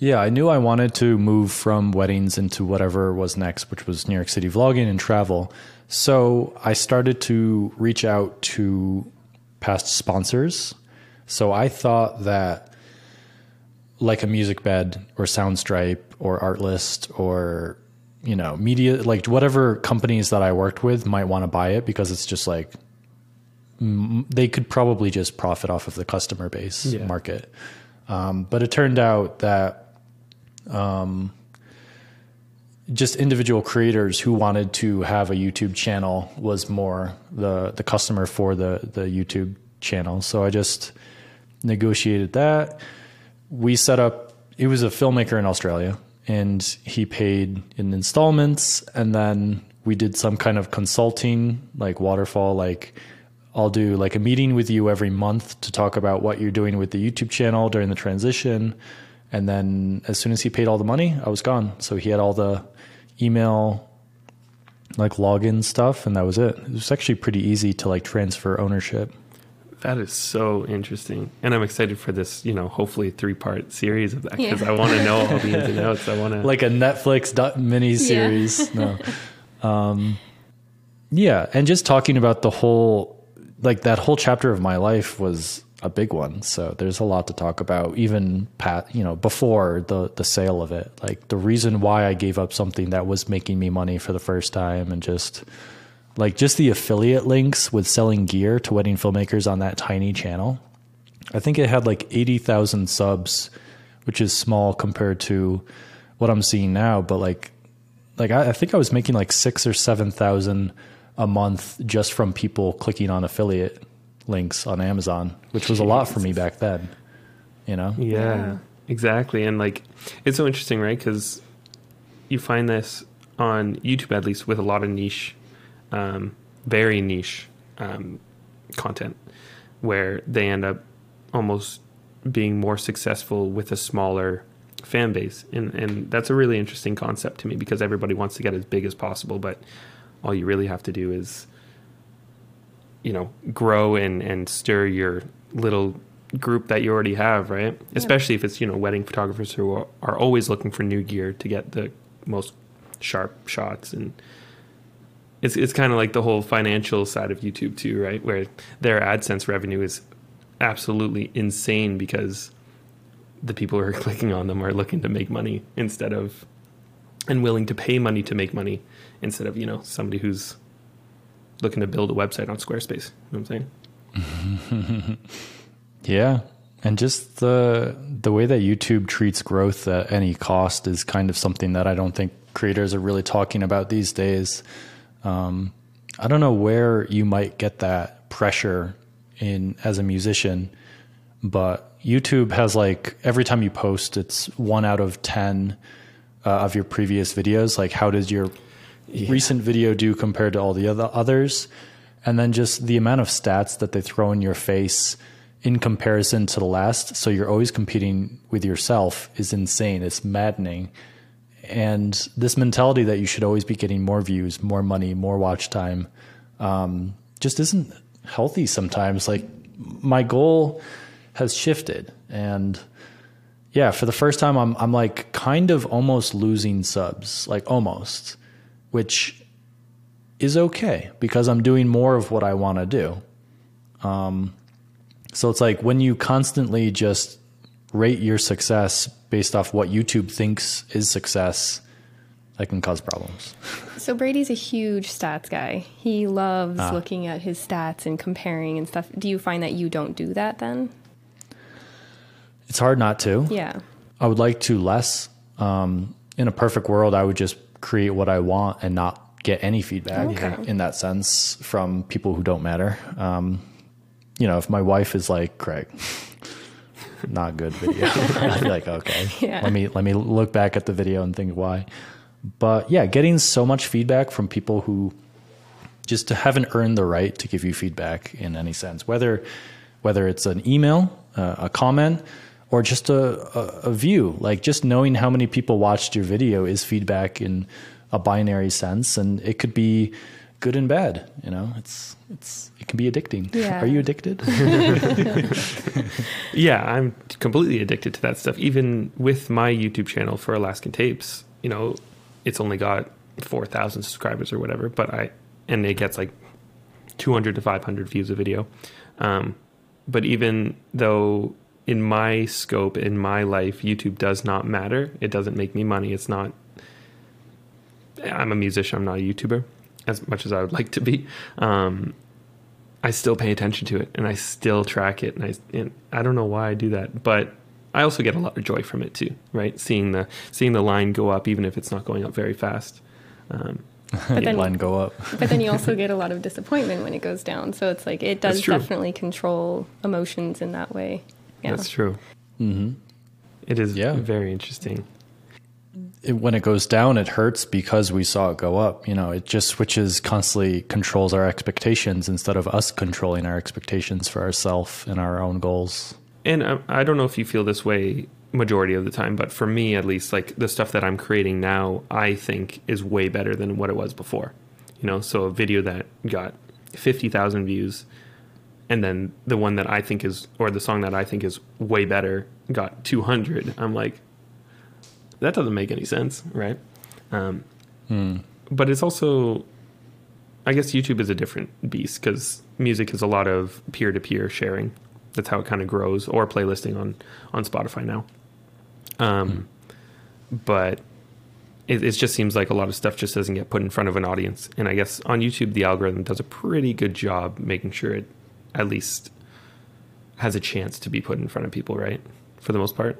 Yeah, I knew I wanted to move from weddings into whatever was next, which was New York City vlogging and travel. So I started to reach out to past sponsors. So I thought that like a Musicbed or Soundstripe or Artlist or you know media like whatever companies that I worked with might want to buy it because it's just like they could probably just profit off of the customer base Yeah. market. Um, but it turned out that just individual creators who wanted to have a YouTube channel was more the the customer for the the YouTube channel. So I just negotiated that. We set up. He was a filmmaker in Australia, and he paid in installments, and then we did some kind of consulting, like waterfall, like. I'll do like a meeting with you every month to talk about what you're doing with the YouTube channel during the transition. And then as soon as he paid all the money, I was gone. So he had all the email like login stuff and that was it. It was actually pretty easy to like transfer ownership. That is so interesting, and I'm excited for this. You know, hopefully three part series of that because Yeah. I want to know all the ins and outs. I want to Like a Netflix dot mini series. No. Um yeah, and just talking about the whole like that whole chapter of my life was a big one. So there's a lot to talk about even pat, you know, before the the sale of it. Like the reason why I gave up something that was making me money for the first time and just like just the affiliate links with selling gear to wedding filmmakers on that tiny channel. I think it had like 80,000 subs, which is small compared to what I'm seeing now, but like like I, I think I was making like 6 or 7,000 a month just from people clicking on affiliate links on Amazon, which was a lot for me back then, you know. Yeah, Yeah. exactly. And like, it's so interesting, right? Because you find this on YouTube at least with a lot of niche, um, very niche um, content, where they end up almost being more successful with a smaller fan base, and and that's a really interesting concept to me because everybody wants to get as big as possible, but all you really have to do is you know grow and and stir your little group that you already have right? Especially if it's you know wedding photographers who are, are always looking for new gear to get the most sharp shots and it's it's kind of like the whole financial side of YouTube too right where their AdSense revenue is absolutely insane because the people who are clicking on them are looking to make money instead of and willing to pay money to make money instead of you know somebody who's looking to build a website on Squarespace. You know what I'm saying? Yeah. And just the the way that YouTube treats growth at any cost is kind of something that I don't think creators are really talking about these days. Um, I don't know where you might get that pressure in as a musician, but YouTube has like every time you post, it's one out of ten uh, of your previous videos. Like, how does your recent video do compared to all the other others? And then just the amount of stats that they throw in your face in comparison to the last. So you're always competing with yourself is insane. It's maddening. And this mentality that you should always be getting more views, more money, more watch time, um, just isn't healthy sometimes. Like my goal has shifted and yeah, for the first time I'm I'm like kind of almost losing subs, like almost, which is okay because I'm doing more of what I want to do. Um, so it's like when you constantly just rate your success based off what YouTube thinks is success, that can cause problems. So Brady's a huge stats guy. He loves looking at his stats and comparing and stuff. Do you find that you don't do that then? It's hard not to. Yeah. I would like to less. Um, in a perfect world, I would just create what I want and not get any feedback Okay. in that sense from people who don't matter. Um, you know, if my wife is like, Craig, not good video, I'd be like, okay, Yeah. let me let me look back at the video and think why. But yeah, getting so much feedback from people who just haven't earned the right to give you feedback in any sense, whether whether it's an email, uh, a comment, or just a, a, a view. Like just knowing how many people watched your video is feedback in a binary sense, and it could be good and bad. You know, it's it's it can be addicting. Yeah. Are you addicted? Yeah, I'm completely addicted to that stuff. Even with my YouTube channel for Alaskan Tapes, you know, it's only got 4,000 subscribers or whatever, but I, and it gets like 200 to 500 views a video. Um, but even though in my scope, in my life, YouTube does not matter, it doesn't make me money. It's not, I'm a musician, I'm not a YouTuber as much as I would like to be. Um, I still pay attention to it and I still track it and I and I don't know why I do that, but I also get a lot of joy from it too, right? Seeing the seeing the line go up even if it's not going up very fast. Um, But then, Line go up. but then you also get a lot of disappointment when it goes down. So it's like it does definitely control emotions in that way. Yeah. That's true. hmm It is Yeah. very interesting. It, when it goes down, it hurts because we saw it go up. You know, it just switches constantly, controls our expectations instead of us controlling our expectations for ourselves and our own goals. And I, I don't know if you feel this way majority of the time, but for me at least, like the stuff that I'm creating now, I think is way better than what it was before. You know, so a video that got 50,000 views and then the one that I think is, or the song that I think is way better got 200. I'm like, that doesn't make any sense, right? Um, But it's also, I guess YouTube is a different beast because music is a lot of peer to peer sharing. That's how it kind of grows, or playlisting on on Spotify now. Um, But it, it just seems like a lot of stuff just doesn't get put in front of an audience. And I guess on YouTube, the algorithm does a pretty good job making sure it at least has a chance to be put in front of people, right? For the most part.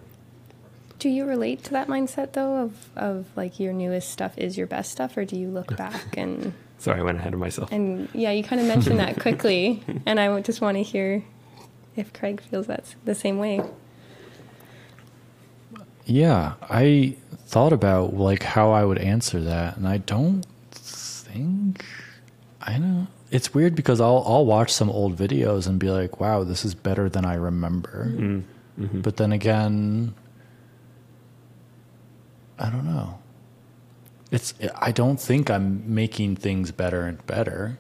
Do you relate to that mindset though of of like your newest stuff is your best stuff, or do you look back and Sorry, I went ahead of myself. and yeah, you kind of mentioned that quickly, and I would just want to hear if Craig feels that's the same way. Yeah, I thought about like how I would answer that, and I don't think I don't. It's weird because I'll I'll watch some old videos and be like, "Wow, this is better than I remember," Mm, mhm. but then again, I don't know. It's I don't think I'm making things better and better,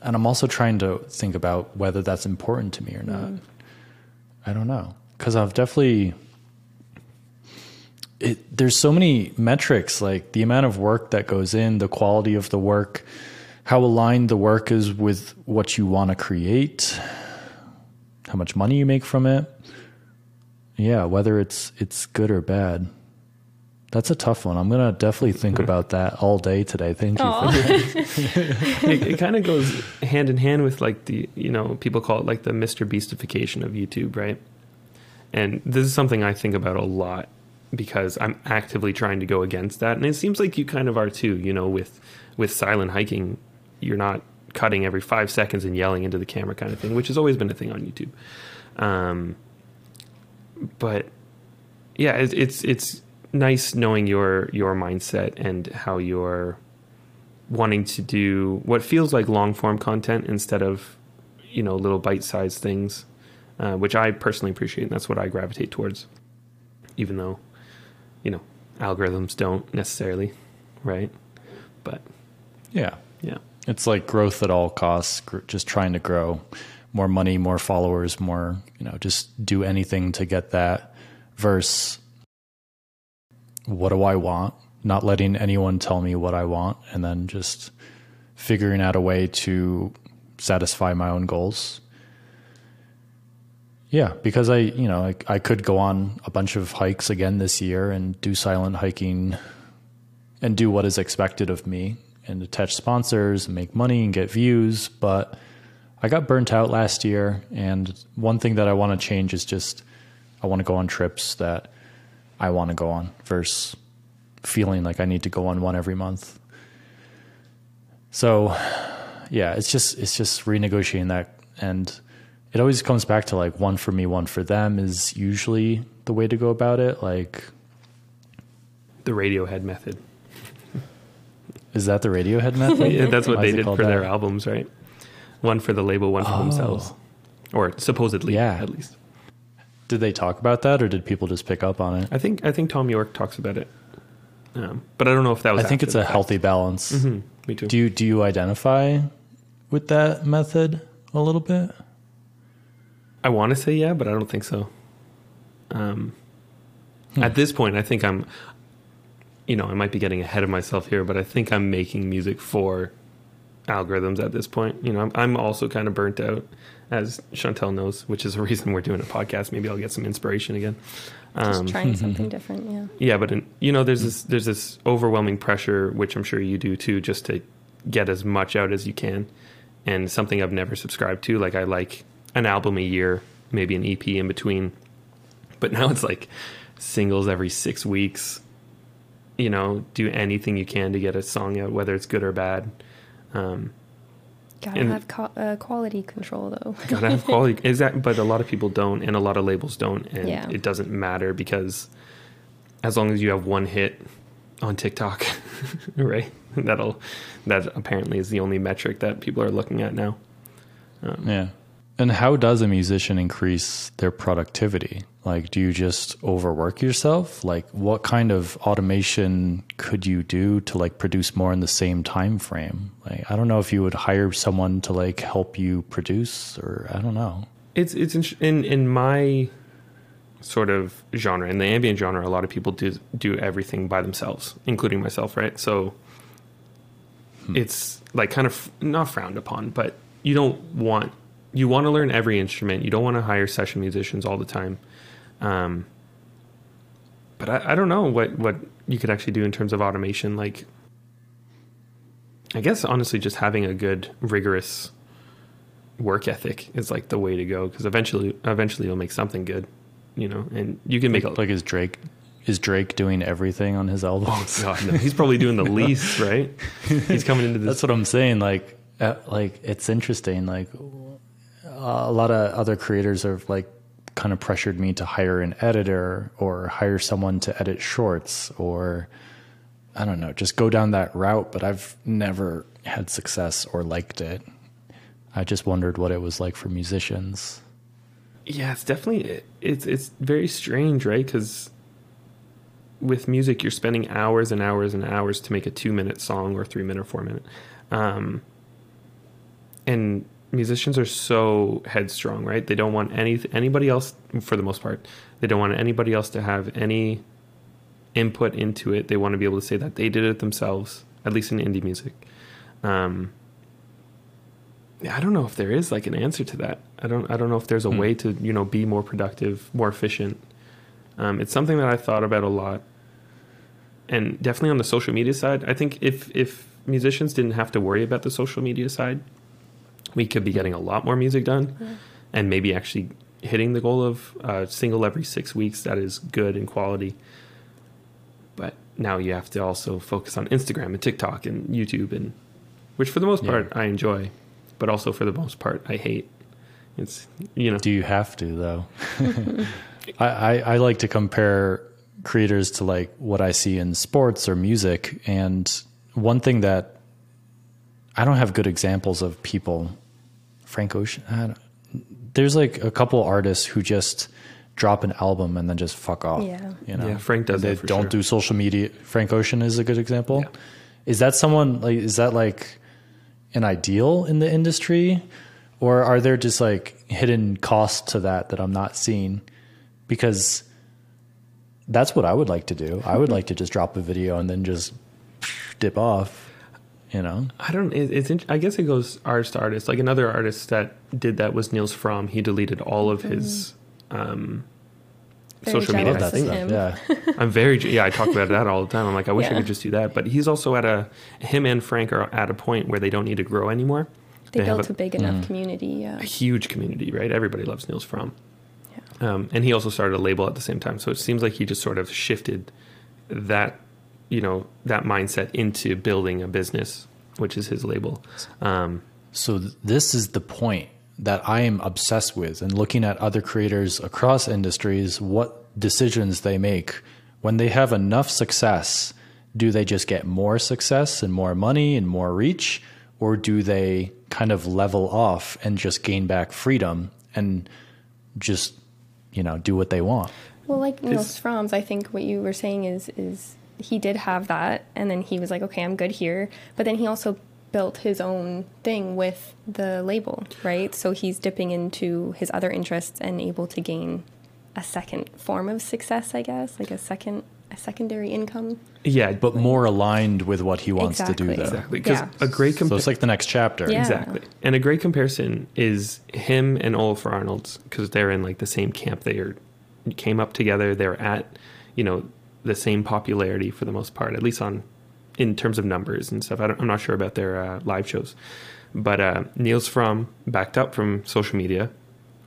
and I'm also trying to think about whether that's important to me or not. Mm. I don't know because I've definitely. It, there's so many metrics like the amount of work that goes in, the quality of the work, how aligned the work is with what you want to create, how much money you make from it. Yeah, whether it's it's good or bad. That's a tough one. I'm gonna definitely think about that all day today. Thank you. For that. it, it kind of goes hand in hand with like the you know people call it like the Mr. Beastification of YouTube, right? And this is something I think about a lot because I'm actively trying to go against that, and it seems like you kind of are too. You know, with with silent hiking, you're not cutting every five seconds and yelling into the camera kind of thing, which has always been a thing on YouTube. Um, but yeah, it, it's it's nice knowing your your mindset and how you're wanting to do what feels like long form content instead of you know little bite sized things, uh, which I personally appreciate. And that's what I gravitate towards, even though you know algorithms don't necessarily, right? But yeah, yeah, it's like growth at all costs. gr- Just trying to grow more money, more followers, more you know, just do anything to get that. Versus, what do I want? Not letting anyone tell me what I want, and then just figuring out a way to satisfy my own goals. Yeah, because I, you know, I, I could go on a bunch of hikes again this year and do silent hiking and do what is expected of me and attach sponsors and make money and get views. But I got burnt out last year. And one thing that I want to change is just I want to go on trips that I want to go on versus feeling like I need to go on one every month. So yeah, it's just it's just renegotiating that and it always comes back to like one for me, one for them is usually the way to go about it. Like the Radiohead method. is that the Radiohead method? Yeah, that's what Why they did for their albums, right? One for the label, one for Oh. themselves, or supposedly, Yeah. at least. Did they talk about that, or did people just pick up on it? I think I think Thom Yorke talks about it, um, but I don't know if that was. I think it's a fact. healthy balance. Mhm, me too. Do you do you identify with that method a little bit? I want to say yeah, but I don't think so. Um, Hmm. At this point, I think I'm, you know, I might be getting ahead of myself here, but I think I'm making music for algorithms at this point. You know, I'm, I'm also kind of burnt out, as Chantel knows, which is a reason we're doing a podcast. Maybe I'll get some inspiration again. Just Um, trying something different. Yeah. yeah, but in, you know, there's this there's this overwhelming pressure, which I'm sure you do too, just to get as much out as you can. And something I've never subscribed to, like I like an album a year, maybe an EP in between. But now it's like singles every six weeks. You know, do anything you can to get a song out, whether it's good or bad. Um, Gotta And- have co- uh, quality control though. gotta have quality exact but a lot of people don't and a lot of labels don't and Yeah. it doesn't matter because as long as you have one hit on tiktok right that'll that apparently is the only metric that people are looking at now um, Yeah. And how does a musician increase their productivity? Like, do you just overwork yourself? Like, what kind of automation could you do to like produce more in the same time frame? Like, I don't know if you would hire someone to like help you produce, or I don't know. it's it's in, in in my sort of genre in the ambient genre a lot of people do do everything by themselves including myself right so hmm. it's like kind of not frowned upon but you don't want you want to learn every instrument you don't want to hire session musicians all the time um but I, I don't know what what you could actually do in terms of automation like i guess honestly just having a good rigorous work ethic is like the way to go because eventually eventually you'll make something good you know and you can make a Like, is Drake is Drake doing everything on his albums? God, no, he's probably doing the least right he's coming into this That's what I'm saying. Like, uh, like it's interesting. Like, a lot of other creators are like kind of pressured me to hire an editor or hire someone to edit shorts or I don't know, just go down that route, but I've never had success or liked it. I just wondered what it was like for musicians. Yeah, it's definitely it's it's very strange, right? Because with music, you're spending hours and hours and hours to make a two minute song or three minute or four minute, um, and musicians are so headstrong, right? They don't want any anybody else, for the most part, they don't want anybody else to have any input into it. They want to be able to say that they did it themselves, at least in indie music. Um, Yeah, I don't know if there is like an answer to that. I don't. I don't know if there's a Hmm. way to you know be more productive, more efficient. Um, it's something that I thought about a lot, and definitely on the social media side. I think if if musicians didn't have to worry about the social media side, we could be getting a lot more music done, mm-hmm. and maybe actually hitting the goal of a single every six weeks that is good in quality. But now you have to also focus on Instagram and TikTok and YouTube and which for the most Yeah. part I enjoy, but also for the most part I hate. It's you know Do you have to though? I, I, I like to compare creators to like what I see in sports or music. And one thing that I don't have good examples of people, Frank Ocean. There's like a couple artists who just drop an album and then just fuck off. Yeah. You know, Yeah, Frank does they that for don't sure. do social media. Frank Ocean is a good example. Yeah. Is that someone like? Is that like an ideal in the industry, or are there just like hidden costs to that that I'm not seeing? Because that's what I would like to do. I would like to just drop a video and then just dip off. You know, I don't. It, it's. int- I guess it goes artist to artist. Like another artist that did that was Nils Frahm. He deleted all of his um, Very social I media. love that of stuff. Yeah, I'm very. Yeah, I talk about that all the time. I'm like, I wish I could just do that. But he's also at a. Him and Frank are at a point where they don't need to grow anymore. They, have built a, big enough Mm. community. Yeah. a huge community, right? Everybody loves Nils Frahm. Yeah. Um, and he also started a label at the same time. So it seems like he just sort of shifted that, you know, that mindset into building a business, which is his label. Um, So th- this is the point that I am obsessed with and looking at other creators across industries, what decisions they make when they have enough success, do they just get more success and more money and more reach or do they kind of level off and just gain back freedom and just you know do what they want? Well, like Nils His- Frahm's, I think what you were saying is is he did have that, and then he was like, okay, I'm good here. But then he also built his own thing with the label, right? So he's dipping into his other interests and able to gain a second form of success, I guess, like a second a secondary income. yeah, But more aligned with what he wants to do though. exactly. Because Yeah. a great So compa- it's like the next chapter. Yeah. Exactly. And a great comparison is him and Olafur Arnalds because they're in like the same camp. They are came up together. They're at, you know, the same popularity for the most part, at least on in terms of numbers and stuff. I don't, I'm not sure about their uh, live shows, but uh, Nils Frahm backed up from social media.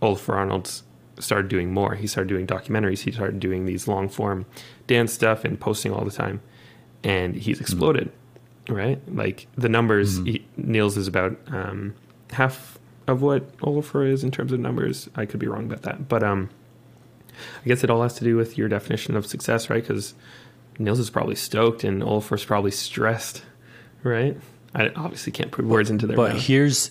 Olafur Arnalds started doing more. He started doing documentaries. He started doing these long form dance stuff and posting all the time, and he's exploded. Right, like the numbers. He, Nils is about um, half of what Olafur is in terms of numbers. I could be wrong about that, but um, I guess it all has to do with your definition of success, right? Because Nils is probably stoked and Olafur's probably stressed, right? I obviously can't put words into their But mouth. here's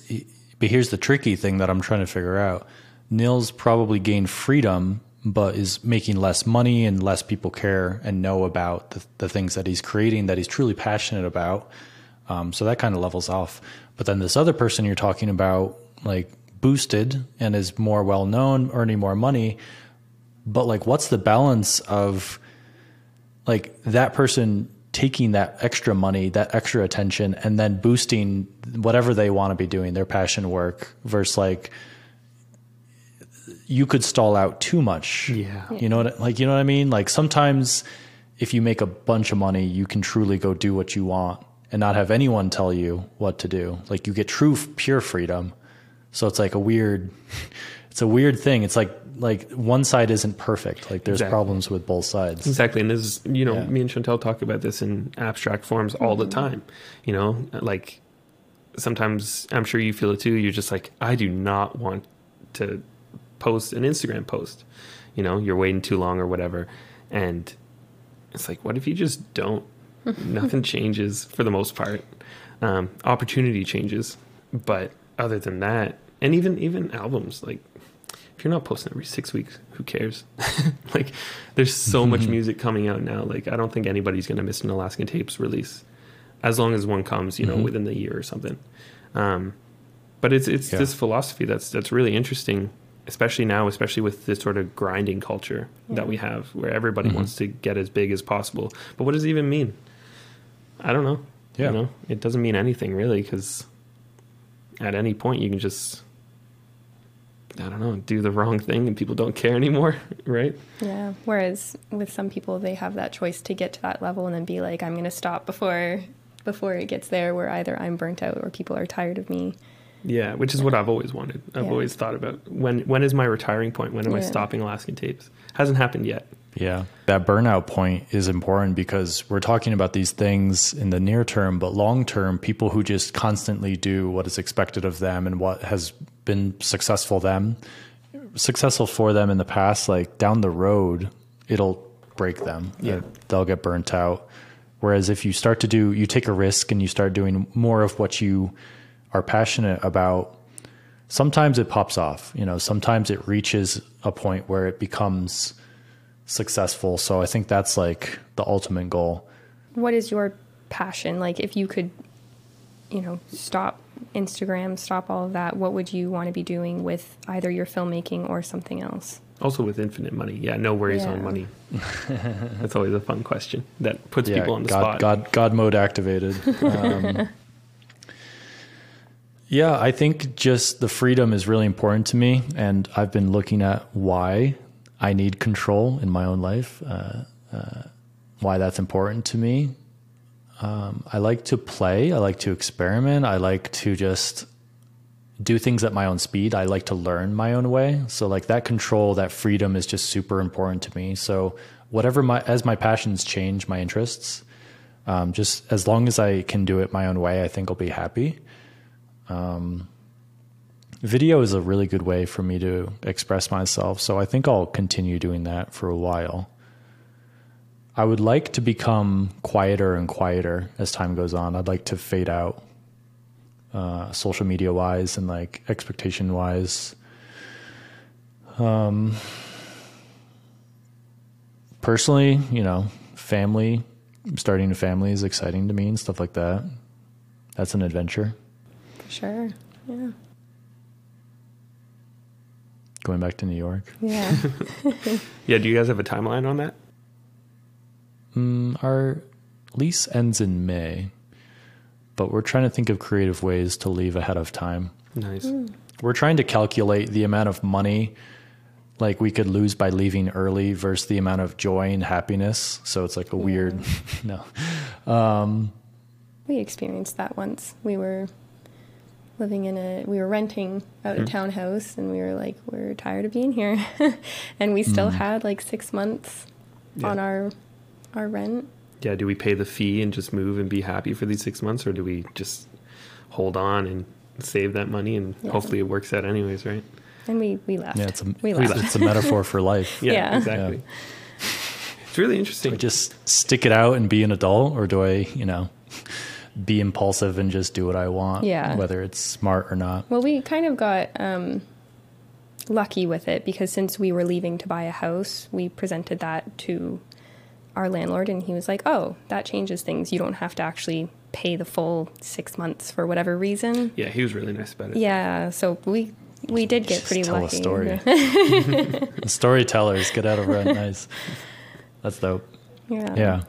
but here's the tricky thing that I'm trying to figure out. Nils probably gained freedom, but is making less money and less people care and know about the, the things that he's creating that he's truly passionate about. Um, so that kind of levels off. But then this other person you're talking about, like boosted and is more well known, earning more money. But like, what's the balance of like that person taking that extra money, that extra attention, and then boosting whatever they want to be doing, their passion work, versus like you could stall out too much. Yeah. You know what like you know what I mean? Like sometimes if you make a bunch of money, you can truly go do what you want and not have anyone tell you what to do. Like you get true pure freedom. So it's like a weird it's a weird thing. It's like like one side isn't perfect. Like there's Exactly. problems with both sides. Exactly, and this is you know Yeah. me and Chantel talk about this in abstract forms all the time. You know, like sometimes I'm sure you feel it too. You're just like I do not want to post an Instagram post. You know, you're waiting too long or whatever. And it's like, what if you just don't? Nothing changes for the most part. Um, opportunity changes, but other than that, and even even albums, like if you're not posting every six weeks, who cares? like, there's so much music coming out now. Like, I don't think anybody's gonna miss an Alaskan Tapes release, as long as one comes, you know, Mhm. within the year or something. Um, but it's it's Yeah. this philosophy that's that's really interesting, especially now, especially with this sort of grinding culture Yeah. that we have, where everybody Mhm. wants to get as big as possible. But what does it even mean? I don't know. Yeah. You know, it doesn't mean anything really, because at any point you can just, I don't know, do the wrong thing and people don't care anymore, right? Yeah. Whereas with some people, they have that choice to get to that level and then be like, I'm going to stop before before it gets there, where either I'm burnt out or people are tired of me. Yeah, which is what I've always wanted. I've Yeah. always thought about when when is my retiring point? When am I stopping Alaskan tapes? Hasn't happened yet. Yeah. That burnout point is important because we're talking about these things in the near term, but long term, people who just constantly do what is expected of them and what has been successful them successful for them in the past, like down the road, it'll break them. Yeah. They'll get burnt out. Whereas if you start to do you take a risk and you start doing more of what you are passionate about, sometimes it pops off. You know, sometimes it reaches a point where it becomes successful. So I think that's like the ultimate goal. What is your passion? Like, if you could, you know, stop Instagram, stop all of that, what would you want to be doing with either your filmmaking or something else? Also with infinite money. Yeah, no worries Yeah. on money. That's always a fun question that puts Yeah, people on the God, spot. God, God mode activated. Um, yeah, I think just the freedom is really important to me, and I've been looking at why I need control in my own life, uh, uh, why that's important to me. Um, I like to play. I like to experiment. I like to just do things at my own speed. I like to learn my own way. So like that control, that freedom is just super important to me. So whatever my as my passions change, my interests, um, just as long as I can do it my own way, I think I'll be happy. Um, video is a really good way for me to express myself. So I think I'll continue doing that for a while. I would like to become quieter and quieter as time goes on. I'd like to fade out uh, social media wise and like expectation wise. Um, personally, you know, family, starting a family is exciting to me and stuff like that. That's an adventure. For sure. Yeah. Going back to New York. Yeah. yeah, do you guys have a timeline on that? Mm, our lease ends in May, but we're trying to think of creative ways to leave ahead of time. Nice. We're trying to calculate the amount of money like we could lose by leaving early versus the amount of joy and happiness. So it's like a weird no. Um, we experienced that once. We were living in a we were renting out a townhouse and we were like we're tired of being here and we still had like 6 months Yeah. on our our rent. Yeah, do we pay the fee and just move and be happy for these six months, or do we just hold on and save that money and Yeah. hopefully it works out anyways, right? And we we left. yeah, it's a we it's, a metaphor for life. Yeah, Yeah. exactly. It's really Do interesting. I just stick it out and be an adult, or do I, you know, be impulsive and just do what I want, Yeah. whether it's smart or not? Well, we kind of got um, lucky with it because since we were leaving to buy a house, we presented that to our landlord, and he was like, "Oh, that changes things. You don't have to actually pay the full six months for whatever reason." yeah, he was really nice about it. Yeah, so we we did get Just pretty tell a lucky. story. Storytellers get out of rent. Nice. That's dope. yeah. Yeah.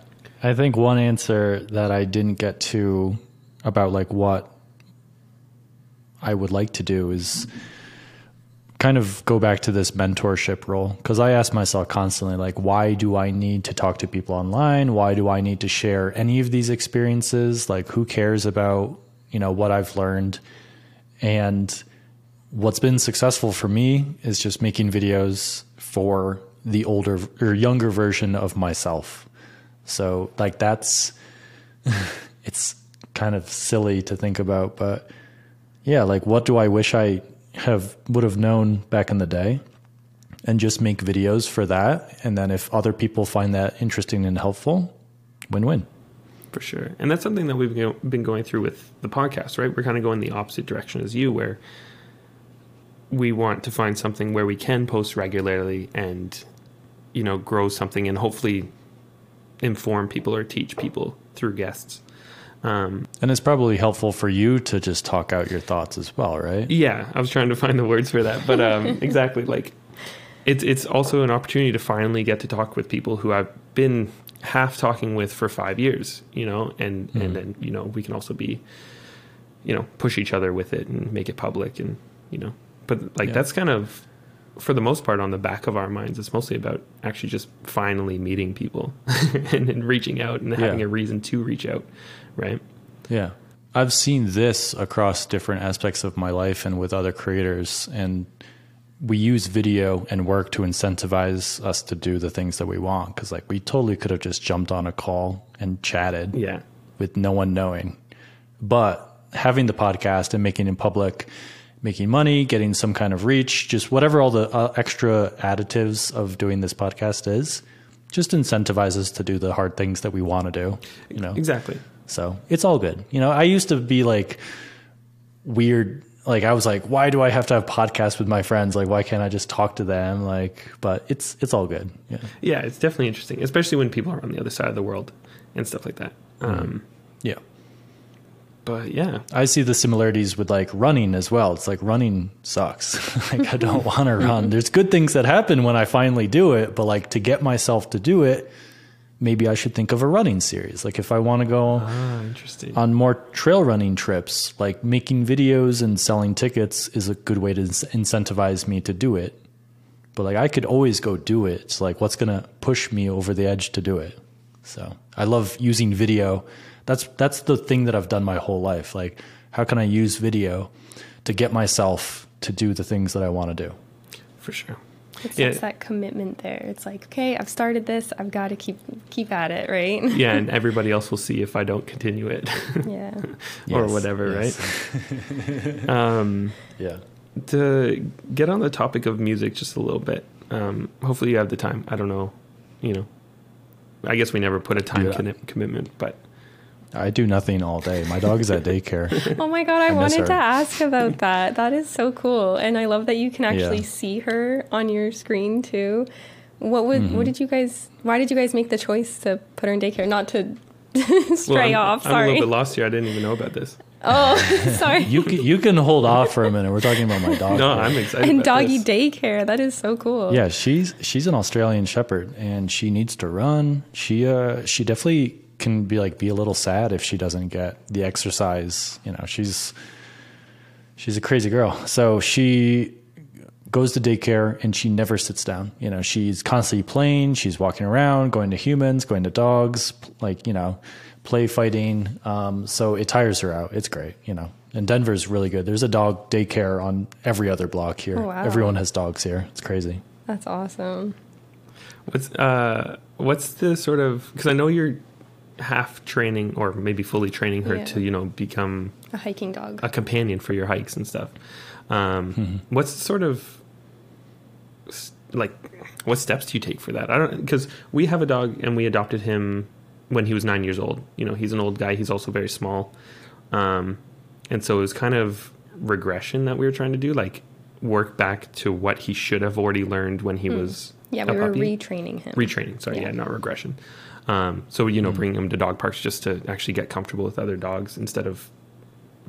I think one answer that I didn't get to about like what I would like to do is kind of go back to this mentorship role because I ask myself constantly like why do I need to talk to people online? Why do I need to share any of these experiences? Like who cares about, you know, what I've learned? And what's been successful for me is just making videos for the older or younger version of myself. So like that's it's kind of silly to think about, but yeah, like what do I wish I have would have known back in the day? and just make videos for that. And then if other people find that interesting and helpful, win win. For sure. And that's something that we've been going through with the podcast, right? We're kind of going the opposite direction as you, where we want to find something where we can post regularly and, you know, grow something and hopefully inform people or teach people through guests. Um, And it's probably helpful for you to just talk out your thoughts as well, right? yeah, I was trying to find the words for that, but um, exactly like it's it's also an opportunity to finally get to talk with people who I've been half talking with for five years, you know, and and then you know we can also be, you know, push each other with it and make it public and you know, but like Yeah. that's kind of for the most part on the back of our minds. It's mostly about actually just finally meeting people and, and reaching out and having Yeah. a reason to reach out, right? Yeah. I've seen this across different aspects of my life and with other creators. And we use video and work to incentivize us to do the things that we want. Cause like we totally could have just jumped on a call and chatted Yeah, with no one knowing. But having the podcast and making it public, making money, getting some kind of reach, just whatever all the uh, extra additives of doing this podcast is, just incentivizes us to do the hard things that we want to do. You know, exactly. So it's all good. You know, I used to be like weird. Like I was like, why do I have to have podcasts with my friends? Like, why can't I just talk to them? Like, but it's it's all good. Yeah. Yeah, it's definitely interesting, especially when people are on the other side of the world and stuff like that. Um, Yeah. but yeah, I see the similarities with like running as well. It's like running sucks. like I don't want to run. There's good things that happen when I finally do it, but like to get myself to do it, maybe I should think of a running series. Like if I want to go ah, on more trail running trips, like making videos and selling tickets is a good way to incentivize me to do it. But like I could always go do it. It's like what's going to push me over the edge to do it. So, I love using video. That's that's the thing that I've done my whole life. Like how can I use video to get myself to do the things that I want to do? for sure. It's Yeah. that commitment there. It's like, okay, I've started this. I've got to keep keep at it, right? Yeah, and everybody else will see if I don't continue it yeah. or Yes, whatever, yes. right? Um, Yeah. to get on the topic of music just a little bit. Um, hopefully, you have the time. I don't know, you know. I guess we never put a time Yeah. conne- commitment, but I do nothing all day. My dog is at daycare. Oh my god, I, I wanted to ask about that. That is so cool, and I love that you can actually Yeah. see her on your screen too. What would Mm-hmm. what did you guys? Why did you guys make the choice to put her in daycare? Not to well, stray I'm, off. I'm a Sorry. little bit lost here. I didn't even know about this. oh, sorry. You can, you can hold off for a minute. We're talking about my dog. No, here. I'm excited. and about doggy this. daycare. That is so cool. Yeah, she's she's an Australian Shepherd, and she needs to run. She uh she definitely can be like be a little sad if she doesn't get the exercise. You know, she's she's a crazy girl. So she goes to daycare and she never sits down. You know, she's constantly playing. She's walking around, going to humans, going to dogs, like you know, play fighting. Um, so it tires her out. It's great. You know. And Denver's really good. There's a dog daycare on every other block here. Oh, wow. Everyone has dogs here. It's crazy. That's awesome. What's uh what's the sort of because I know you're half training or maybe fully training her Yeah. to you know become A hiking dog. a companion for your hikes and stuff. Um, Mm-hmm. What's sort of like what steps do you take for that? I don't because we have a dog and we adopted him when he was nine years old. You know, he's an old guy. He's also very small, um, and so it was kind of regression that we were trying to do, like work back to what he should have already learned when he was Hmm. yeah, a we were puppy. retraining him. retraining. Sorry, yeah, Yeah. not regression. Um, so you know, bringing him to dog parks just to actually get comfortable with other dogs instead of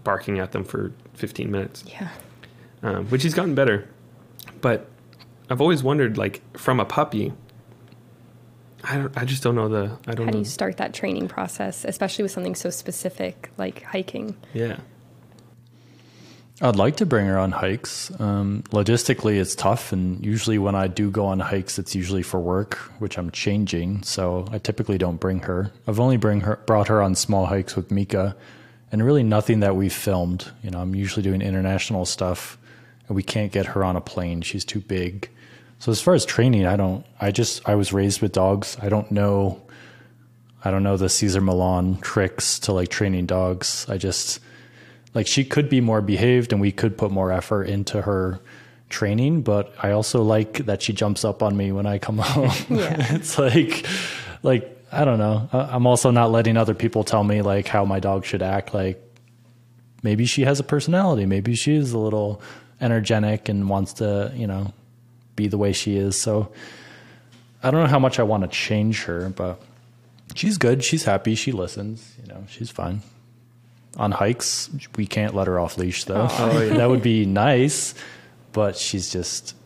barking at them for 15 minutes, yeah. um, which he's gotten better. But I've always wondered, like from a puppy, I don't, I just don't know the, I don't How do you start that training process, especially with something so specific like hiking? Yeah, I'd like to bring her on hikes. Um, logistically, it's tough, and usually when I do go on hikes, it's usually for work, which I'm changing. So I typically don't bring her. I've only bring her brought her on small hikes with Mika, and really nothing that we've filmed. You know, I'm usually doing international stuff, and we can't get her on a plane. She's too big. So as far as training, I don't. I just I was raised with dogs. I don't know. I don't know the Cesar Millan tricks to like training dogs. I just like she could be more behaved and we could put more effort into her training, but I also like that she jumps up on me when I come home. Yeah. it's like, like I don't know. I'm also not letting other people tell me like how my dog should act. Like maybe she has a personality. Maybe she is a little energetic and wants to, you know, be the way she is. So I don't know how much I want to change her, but she's good. She's happy. She listens. You know, she's fine. On hikes, we can't let her off leash though. Oh, that would be nice, but she's just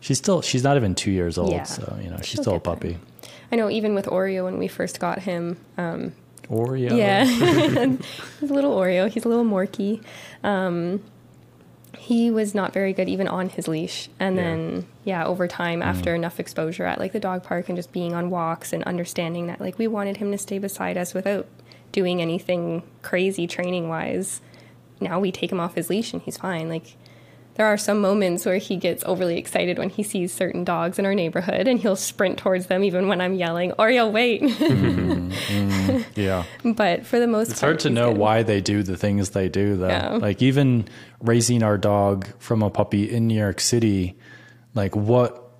she's still she's not even two years old, Yeah. so you know she's She'll still a get there. puppy. I know even with Oreo when we first got him, um, Oreo. yeah, he's a little Oreo. He's a little Morkie. Um, he was not very good even on his leash, and Yeah. then yeah, over time after enough exposure at like the dog park and just being on walks and understanding that like we wanted him to stay beside us without doing anything crazy training wise. Now we take him off his leash and he's fine. Like there are some moments where he gets overly excited when he sees certain dogs in our neighborhood and he'll sprint towards them even when I'm yelling, Oreo, wait. Mm, mm, yeah. but for the most It's part, hard to know good. why they do the things they do, though. Yeah. Like even raising our dog from a puppy in New York City, like what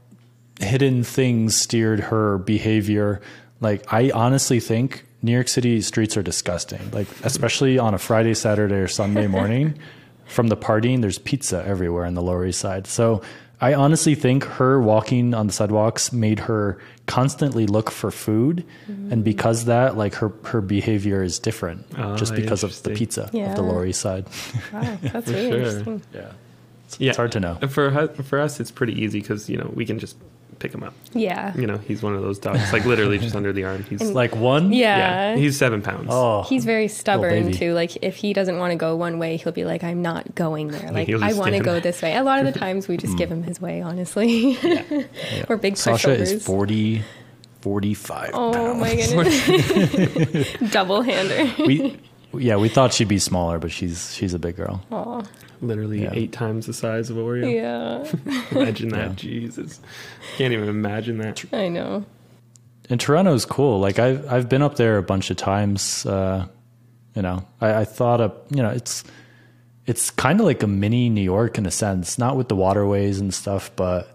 hidden things steered her behavior? Like I honestly think New York City streets are disgusting. Like especially on a Friday, Saturday, or Sunday morning, from the partying, there's pizza everywhere in the Lower East Side. So I honestly think her walking on the sidewalks made her constantly look for food, and because of that, like her her behavior is different Ah, just because of the interesting. pizza of the Lower East Side. Wow, that's For really sure. interesting. Yeah, it's, Yeah. it's hard to know. For for us, it's pretty easy because you know we can just pick him up. Yeah. You know, he's one of those dogs, like literally just under the arm. He's Like one, Yeah. yeah, he's seven pounds. oh, He's very stubborn too. Like if he doesn't want to go one way, he'll be like, "I'm not going there. Like I want to go this way." A lot of the times, we just give mm. him his way. Honestly, we're big Sasha pushovers. is 40, 45 oh pounds. my goodness, double hander. we, yeah, we thought she'd be smaller, but she's she's a big girl. Oh literally Yeah. eight times the size of Oreo. yeah, Imagine that, Yeah. Jesus, can't even imagine that. I know. And Toronto's cool. Like I've I've been up there a bunch of times. Uh, you know, I, I thought of you know it's it's kind of like a mini New York in a sense, not with the waterways and stuff, but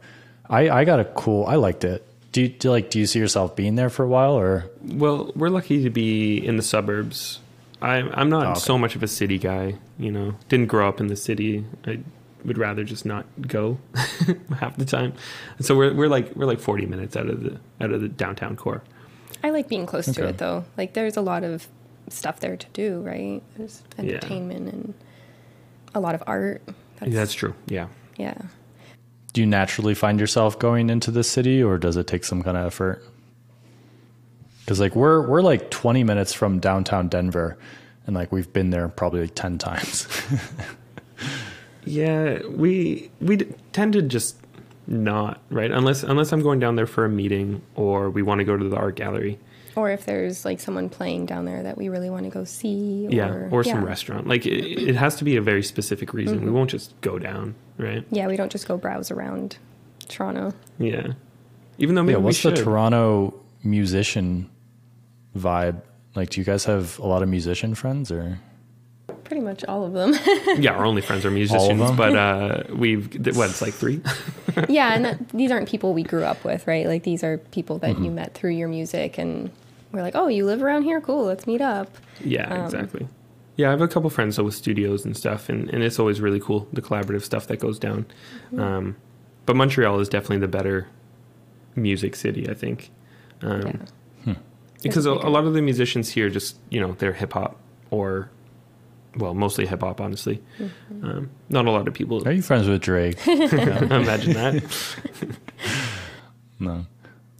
I I got a cool. I liked it. Do you, do you like do you see yourself being there for a while or Well, we're lucky to be in the suburbs. I'm I'm not Oh, okay. so much of a city guy. You know, didn't grow up in the city. I would rather just not go half the time. So we're we're like we're like 40 minutes out of the out of the downtown core. I like being close to it though. Like there's a lot of stuff there to do, right? There's Yeah. entertainment and a lot of art. That's, That's true. Yeah. yeah. do you naturally find yourself going into the city or does it take some kind of effort? Because like we're we're like 20 minutes from downtown Denver, and like we've been there probably like 10 times. Yeah, we we tend to just not right unless unless I'm going down there for a meeting or we want to go to the art gallery. Or if there's like someone playing down there that we really want to go see. Or, yeah, or some yeah. restaurant. Like it, it has to be a very specific reason. We mm-hmm. won't just go down, right? Yeah, we don't just go browse around Toronto. Yeah. Even though maybe yeah, what's we the. Toronto musician vibe? Like, do you guys have a lot of musician friends or? Pretty much all of them. yeah, our only friends are musicians, them? but uh, we've what it's like three. yeah, and that, these aren't people we grew up with, right? Like these are people that Mm-hmm. you met through your music, and we're like, oh, you live around here? Cool, let's meet up. yeah, Um, exactly. Yeah, I have a couple friends though with studios and stuff, and, and it's always really cool the collaborative stuff that goes down. Mm-hmm. Um, but Montreal is definitely the better music city, I think, um, Yeah. Because a, a lot of the musicians here just you know they're hip hop or well mostly hip hop honestly. Mm-hmm. Um, not a lot of people Are you friends with Drake? imagine that. No.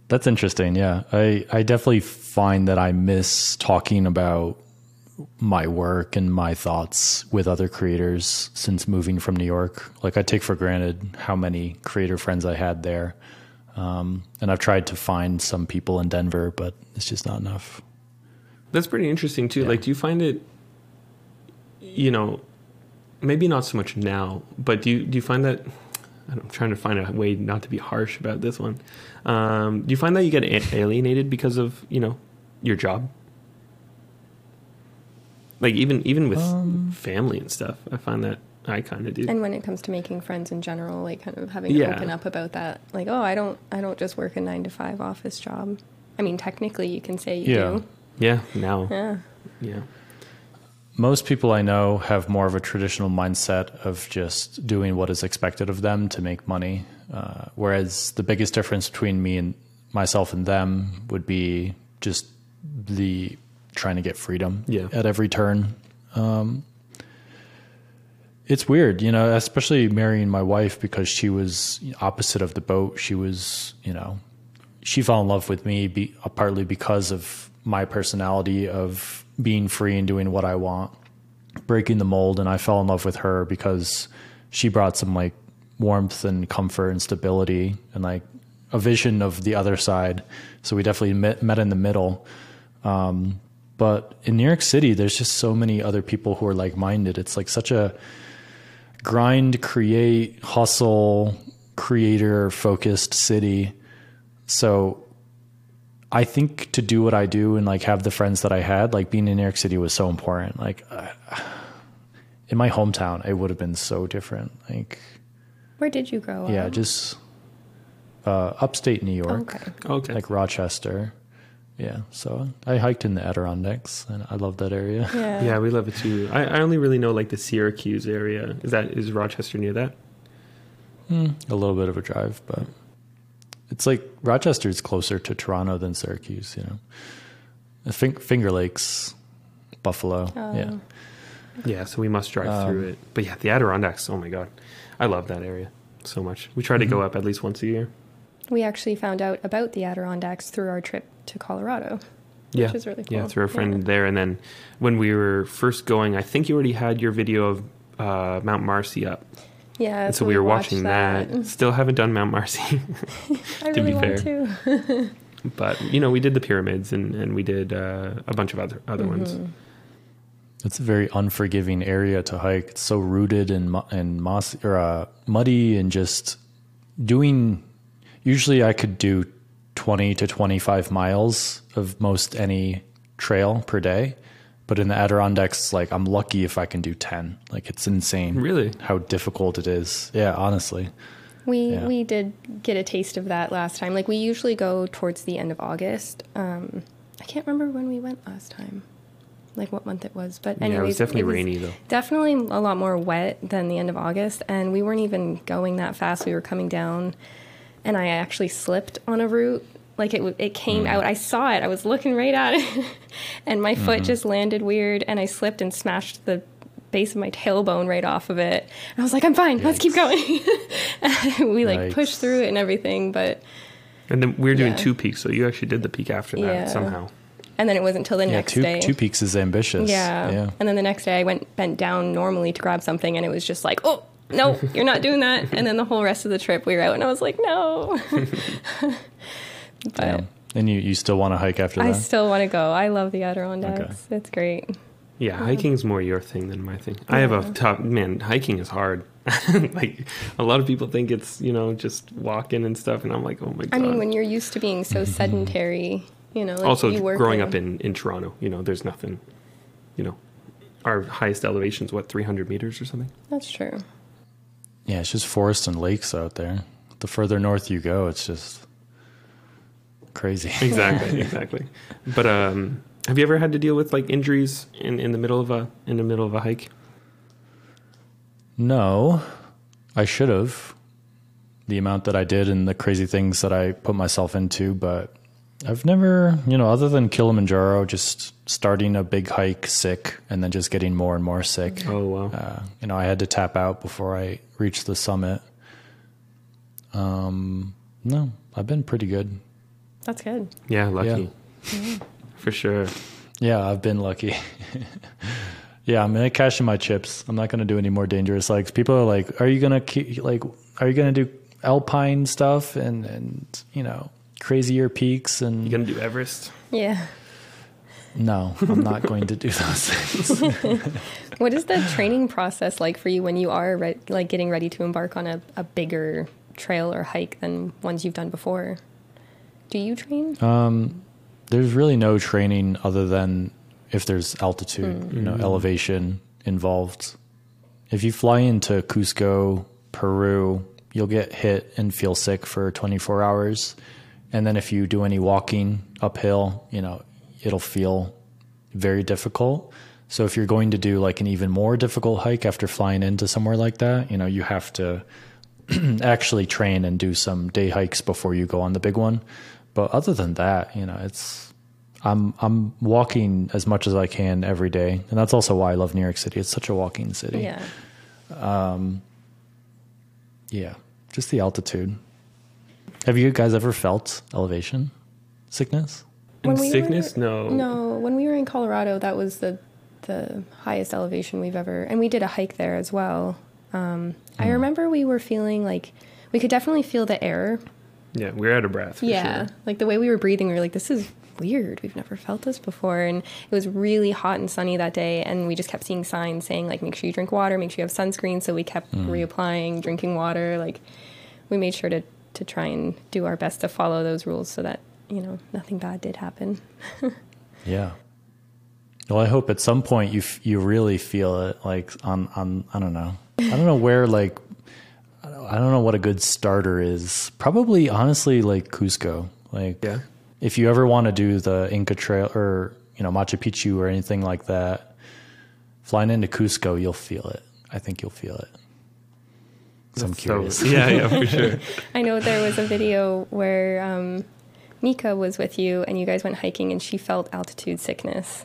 That's interesting. Yeah. I, I definitely find that I miss talking about my work and my thoughts with other creators since moving from New York. Like I take for granted how many creator friends I had there. Um, and I've tried to find some people in Denver, but it's just not enough. That's pretty interesting too. Yeah. Like, do you find it, you know, maybe not so much now, but do you do you find that? I don't- I'm trying to find a way not to be harsh about this one. Um, do you find that you get alienated because of you know your job? Like even even with Um, family and stuff, I find that I kind of do. And when it comes to making friends in general, like kind of having Yeah. to open up about that, like, oh, I don't, I don't just work a nine to five office job. I mean, technically, you can say you Yeah. do. yeah, now, Yeah. yeah, Most people I know have more of a traditional mindset of just doing what is expected of them to make money. Uh, whereas the biggest difference between me and myself and them would be just the trying to get freedom Yeah. at every turn. Um, it's weird, you know, especially marrying my wife because she was opposite of the boat. She was, you know, she fell in love with me be, uh, partly because of my personality of being free and doing what I want, breaking the mold, and I fell in love with her because she brought some like warmth and comfort and stability and like a vision of the other side. So we definitely met, met in the middle. Um, but in New York City, there's just so many other people who are like minded. It's like such a grind, create, hustle, creator focused city. So I think to do what I do and like have the friends that I had, like being in New York City was so important. Like uh, in my hometown, it would have been so different. Like, Where did you grow up? yeah, just uh, upstate New York, Okay. okay. like Rochester. Yeah. So I hiked in the Adirondacks and I love that area. Yeah. yeah, we love it too. I, I only really know like the Syracuse area. Is that is Rochester near that? a little bit of a drive, but it's like Rochester is closer to Toronto than Syracuse, you know. I think Finger Lakes, Buffalo. Yeah. Oh. Yeah, so we must drive Um, through it. But yeah, the Adirondacks. Oh my god, I love that area so much. We try to Mm-hmm. go up at least once a year. We actually found out about the Adirondacks through our trip to Colorado. Yeah, Which is really cool. Yeah, cool. through a friend Yeah. there, and then when we were first going, I think you already had your video of uh, Mount Marcy up, Yeah. and so we were watching that. Still haven't done Mount Marcy, I to really be want fair. to. but you know we did the pyramids and, and we did uh, a bunch of other other Mm-hmm. ones. It's a very unforgiving area to hike. It's so rooted and and moss or uh, muddy and just doing. Usually, I could do twenty to twenty five miles of most any trail per day, but in the Adirondacks, like I'm lucky if I can do ten. Like it's insane, Really? how difficult it is. Yeah, honestly. We Yeah. we did get a taste of that last time. Like we usually go towards the end of August. Um, I can't remember when we went last time, like what month it was. But Yeah, it was anyways, definitely rainy, though. Definitely a lot more wet than the end of August, and we weren't even going that fast. We were coming down, and I actually slipped on a root. Like it, it came Mm. out. I saw it. I was looking right at it, and my Mm-hmm. foot just landed weird, and I slipped and smashed the base of my tailbone right off of it. And I was like, I'm fine. Let's keep going. we like Yikes. pushed through it and everything, but And then we were doing Yeah. two peaks, so you actually did the peak after that Yeah. somehow. and then it wasn't until the Yeah, next two day. two peaks is ambitious. Yeah. yeah. And then the next day I went bent down normally to grab something and it was just like, oh, no, you're not doing that. And then the whole rest of the trip we were out and I was like, no. but Damn. And you, you still want to hike after that? I still want to go. I love the Adirondacks. It's great. Yeah, um, hiking's more your thing than my thing. I have a tough man. Hiking is hard. like a lot of people think it's you know just walking and stuff, and I'm like, oh my god. I mean, when you're used to being so mm-hmm. sedentary, you know, like also you growing in- up in in Toronto, you know, there's nothing. You know, our highest elevation is what 300 meters or something. That's true. Yeah, it's just forests and lakes out there. The further north you go, it's just crazy. Exactly, exactly. But um, have you ever had to deal with like injuries in in the middle of a in the middle of a hike? no, I should have. The amount that I did and the crazy things that I put myself into, but I've never, you know, other than Kilimanjaro, just starting a big hike sick and then just getting more and more sick. Oh wow. Uh, you know, I had to tap out before I reached the summit. Um, no, I've been pretty good. That's good. Yeah, lucky. For sure. Yeah, I've been lucky. yeah, I'm gonna cash in my chips. I'm not gonna do any more dangerous hikes. People are like, "Are you gonna keep, like? Are you gonna do alpine stuff and and you know crazier peaks?" And You gonna do Everest? Yeah. no, I'm not going to do those things. What is the training process like for you when you are re- like getting ready to embark on a, a bigger trail or hike than ones you've done before? Do you train? Um, there's really no training other than if there's altitude, you know, elevation involved. if you fly into Cusco, Peru, you'll get hit and feel sick for 24 hours. And then if you do any walking uphill, you know, it'll feel very difficult. So if you're going to do like an even more difficult hike after flying into somewhere like that, you know, you have to actually train and do some day hikes before you go on the big one. But other than that, you know, it's I'm I'm walking as much as I can every day, and that's also why I love New York City. It's such a walking city. Yeah. Um, yeah, just the altitude. Have you guys ever felt elevation sickness? In When we sickness, were- no. No, when we were in Colorado, that was the the highest elevation we've ever, and we did a hike there as well. Um, Hmm. I remember we were feeling like we could definitely feel the air. Yeah, we're out of breath. For yeah, Sure. like the way we were breathing, we were like, "This is weird. We've never felt this before." And it was really hot and sunny that day, and we just kept seeing signs saying like, "Make sure you drink water. Make sure you have sunscreen." So we kept reapplying, drinking water. Like, we made sure to to try and do our best to follow those rules so that you know nothing bad did happen. Yeah. Well, I hope at some point you f- you really feel it, like on on I don't know, I don't know where like I don't I don't know what a good starter is. Probably honestly like Cusco. Like Yeah. if you ever want to do the Inca Trail or you know Machu Picchu or anything like that, flying into Cusco, you'll feel it. I think you'll feel it. So I'm So- curious. yeah, yeah, for sure. I know there was a video where um, Mika was with you and you guys went hiking and she felt altitude sickness.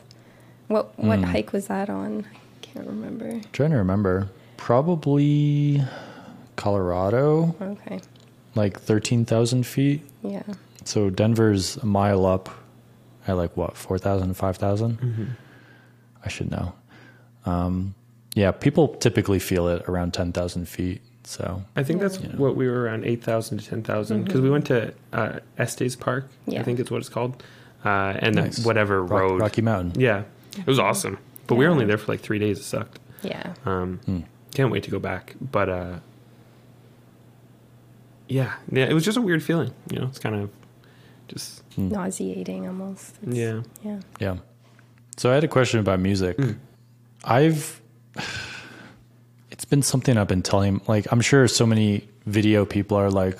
What what Hmm. hike was that on? I can't remember. trying to remember. Probably Colorado, Okay. like thirteen thousand feet. Yeah. So Denver's a mile up at like what, 4,000, 5,000? I should know. Um, yeah, people typically feel it around 10,000 feet. So, I think that's Yeah. what we were around 8,000 to 10,000 because we went to uh, Estes Park, Yeah. I think it's what it's called. Uh, and Nice. then whatever Rock- road. Rocky Mountain. Yeah, it was awesome. But we were only there for like three days. It sucked. Yeah. Um, Hmm. Can't wait to go back. But uh, yeah, yeah, it was just a weird feeling. You know, it's kind of just Nauseating almost. It's- yeah. Yeah. Yeah. So I had a question about music. Mm. I've, it's been something I've been telling, like, I'm sure so many video people are like,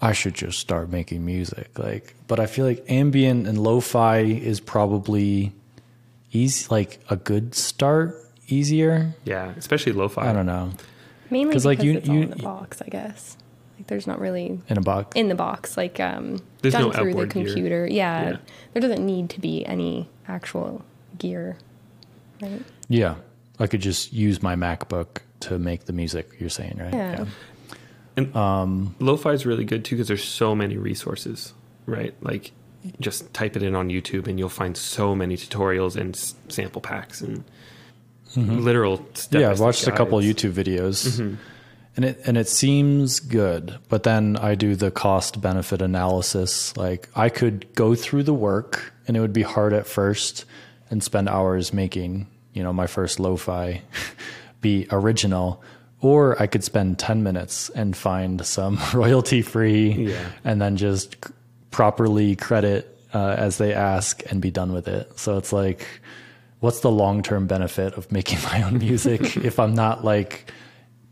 I should just start making music. Like, but I feel like ambient and lo-fi is probably easy, like a good start, easier. Yeah, especially lo-fi. I don't know. mainly because like, you- it's all you- in the box, I guess. Like there's not really In a box. in the box, like um, There's done no through the outboard gear. computer. Yeah, Yeah. There doesn't need to be any actual gear. Right. yeah. I could just use my MacBook to make the music you're saying, right? Yeah. And lo-fi is really good too because there's so many resources, right? Like, just type it in on YouTube and you'll find so many tutorials and s- sample packs and literal step. Mm-hmm. yeah, I've watched a couple YouTube videos, Mm-hmm. and it and it seems good. But then I do the cost benefit analysis. Like I could go through the work, and it would be hard at first, and spend hours making you know my first lo-fi be original. Or I could spend ten minutes and find some royalty free, Yeah. and then just properly credit uh, as they ask and be done with it. So it's like, what's the long term benefit of making my own music if I'm not like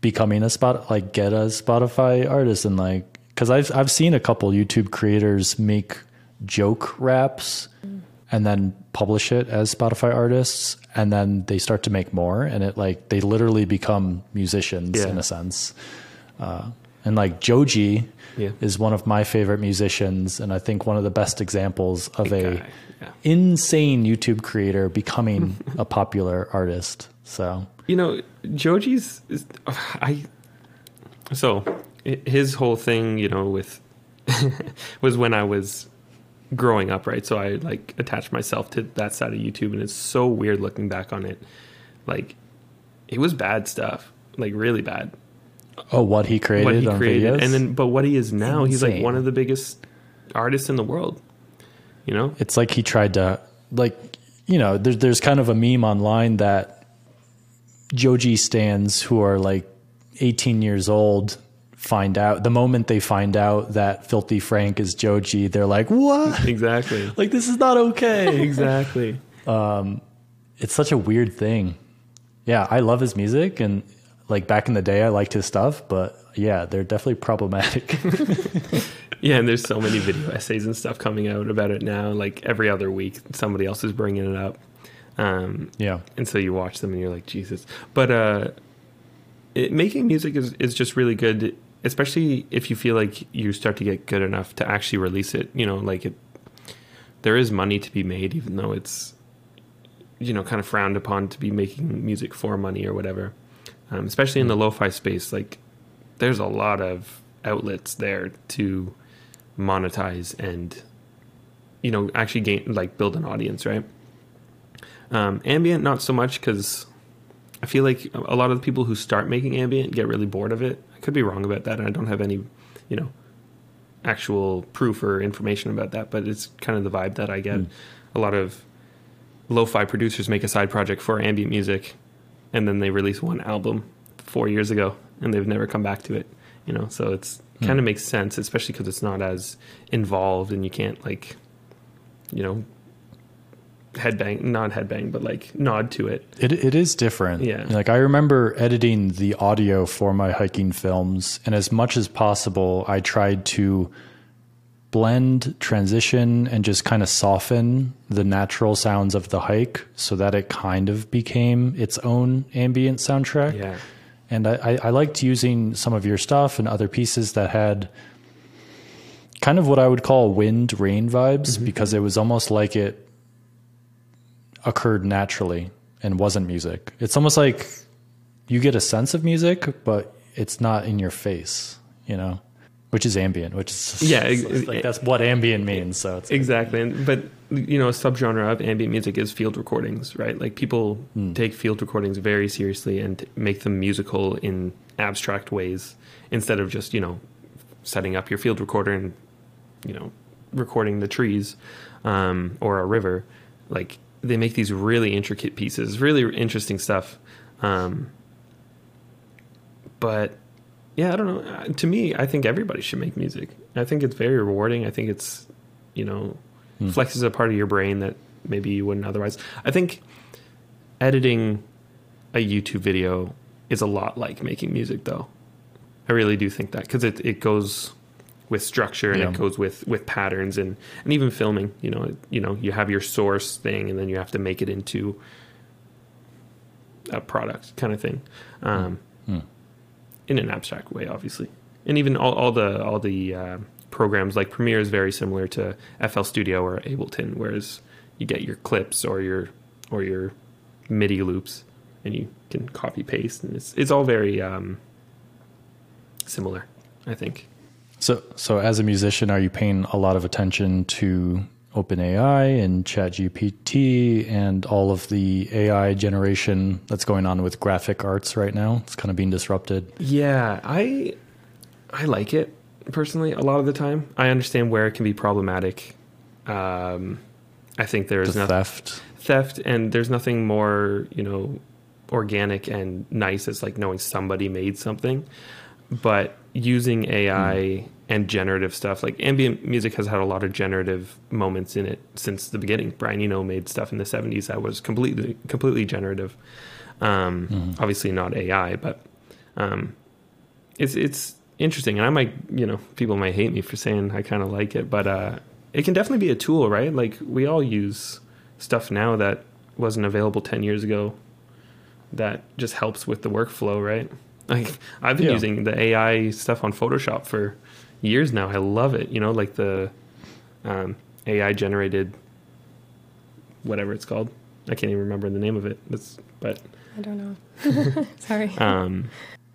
becoming a spot like get a Spotify artist and like because I've I've seen a couple YouTube creators make joke raps and then publish it as Spotify artists and then they start to make more and it like they literally become musicians Yeah. in a sense. Uh, and like Joji Yeah. is one of my favorite musicians and I think one of the best examples of a yeah. insane YouTube creator becoming a popular artist. So You know, Joji's is, I so his whole thing, you know, with was when I was growing up, right? So I like attached myself to that side of YouTube and it's so weird looking back on it. Like it was bad stuff, like really bad. Oh, what he created what he on created videos? and then but what he is now, he's like one of the biggest artists in the world. You know? it's like he tried to like you know there's there's kind of a meme online that Joji stands who are like 18 years old find out the moment they find out that Filthy Frank is Joji they're like what Exactly. like this is not okay exactly. it's such a weird thing yeah I love his music and like back in the day, I liked his stuff, but yeah, they're definitely problematic. Yeah, and there's so many video essays and stuff coming out about it now. Like every other week, somebody else is bringing it up. Um, yeah. and so you watch them and you're like Jesus. But uh, it, making music is is just really good, especially if you feel like you start to get good enough to actually release it. You know, like it. There is money to be made, even though it's, you know, kind of frowned upon to be making music for money or whatever. Um, especially in the lo-fi space, like there's a lot of outlets there to monetize and you know actually gain like build an audience right um, ambient not so much because i feel like a lot of the people who start making ambient get really bored of it i could be wrong about that and i don't have any you know actual proof or information about that but it's kind of the vibe that i get Mm. a lot of lo-fi producers make a side project for ambient music and then they release one album four years ago and they've never come back to it you know so it's Hmm. kind of makes sense especially because it's not as involved and you can't like you know headbang not headbang but like nod to it It it is different. Yeah. Like I remember editing the audio for my hiking films, and as much as possible, I tried to blend, transition, and just kind of soften the natural sounds of the hike so that it kind of became its own ambient soundtrack. yeah And I, I, I liked using some of your stuff and other pieces that had kind of what I would call wind rain vibes mm-hmm. because it was almost like it occurred naturally and wasn't music. It's almost like you get a sense of music, but it's not in your face, you know, which is ambient, which is Yeah, ex- like that's what ambient means. So it's exactly and, but you know a subgenre of ambient music is field recordings right like people take field recordings very seriously and make them musical in abstract ways instead of just you know setting up your field recorder and you know recording the trees um, or a river like they make these really intricate pieces really interesting stuff. Um, but yeah i don't know. Uh, to me i think everybody should make music. I think it's very rewarding. I think it's you know flexes a part of your brain that maybe you wouldn't otherwise. I think editing a youtube video is a lot like making music though. I really do think that because it, it goes with structure and Yeah. it goes with with patterns and and even filming you know it- you know you have your source thing and then you have to make it into a product kind of thing um, Hmm. in an abstract way obviously and even all, all the all the uh, programs like premiere is very similar to fl studio or ableton whereas you get your clips or your or your midi loops and you can copy paste and it's it's all very um, similar i think So, so as a musician, are you paying a lot of attention to OpenAI and ChatGPT and all of the AI generation that's going on with graphic arts right now? It's kind of being disrupted. Yeah, I I like it personally a lot of the time. I understand where it can be problematic. Um, I think there's The no theft. theft, and there's nothing more you know organic and nice as like knowing somebody made something. But using AI and generative stuff, like ambient music has had a lot of generative moments in it since the beginning. Brian Eno made stuff in the 70s that was completely completely generative. Um, Obviously not AI, but um, it's it's interesting, and I might you know people might hate me for saying I kind of like it, but uh, it can definitely be a tool, right? Like we all use stuff now that wasn't available ten years ago. That just helps with the workflow, right? Like I've been Yeah. using the AI stuff on Photoshop for years now. I love it. You know, like the um, AI generated whatever it's called. I can't even remember the name of it. It's, but I don't know. Sorry. um,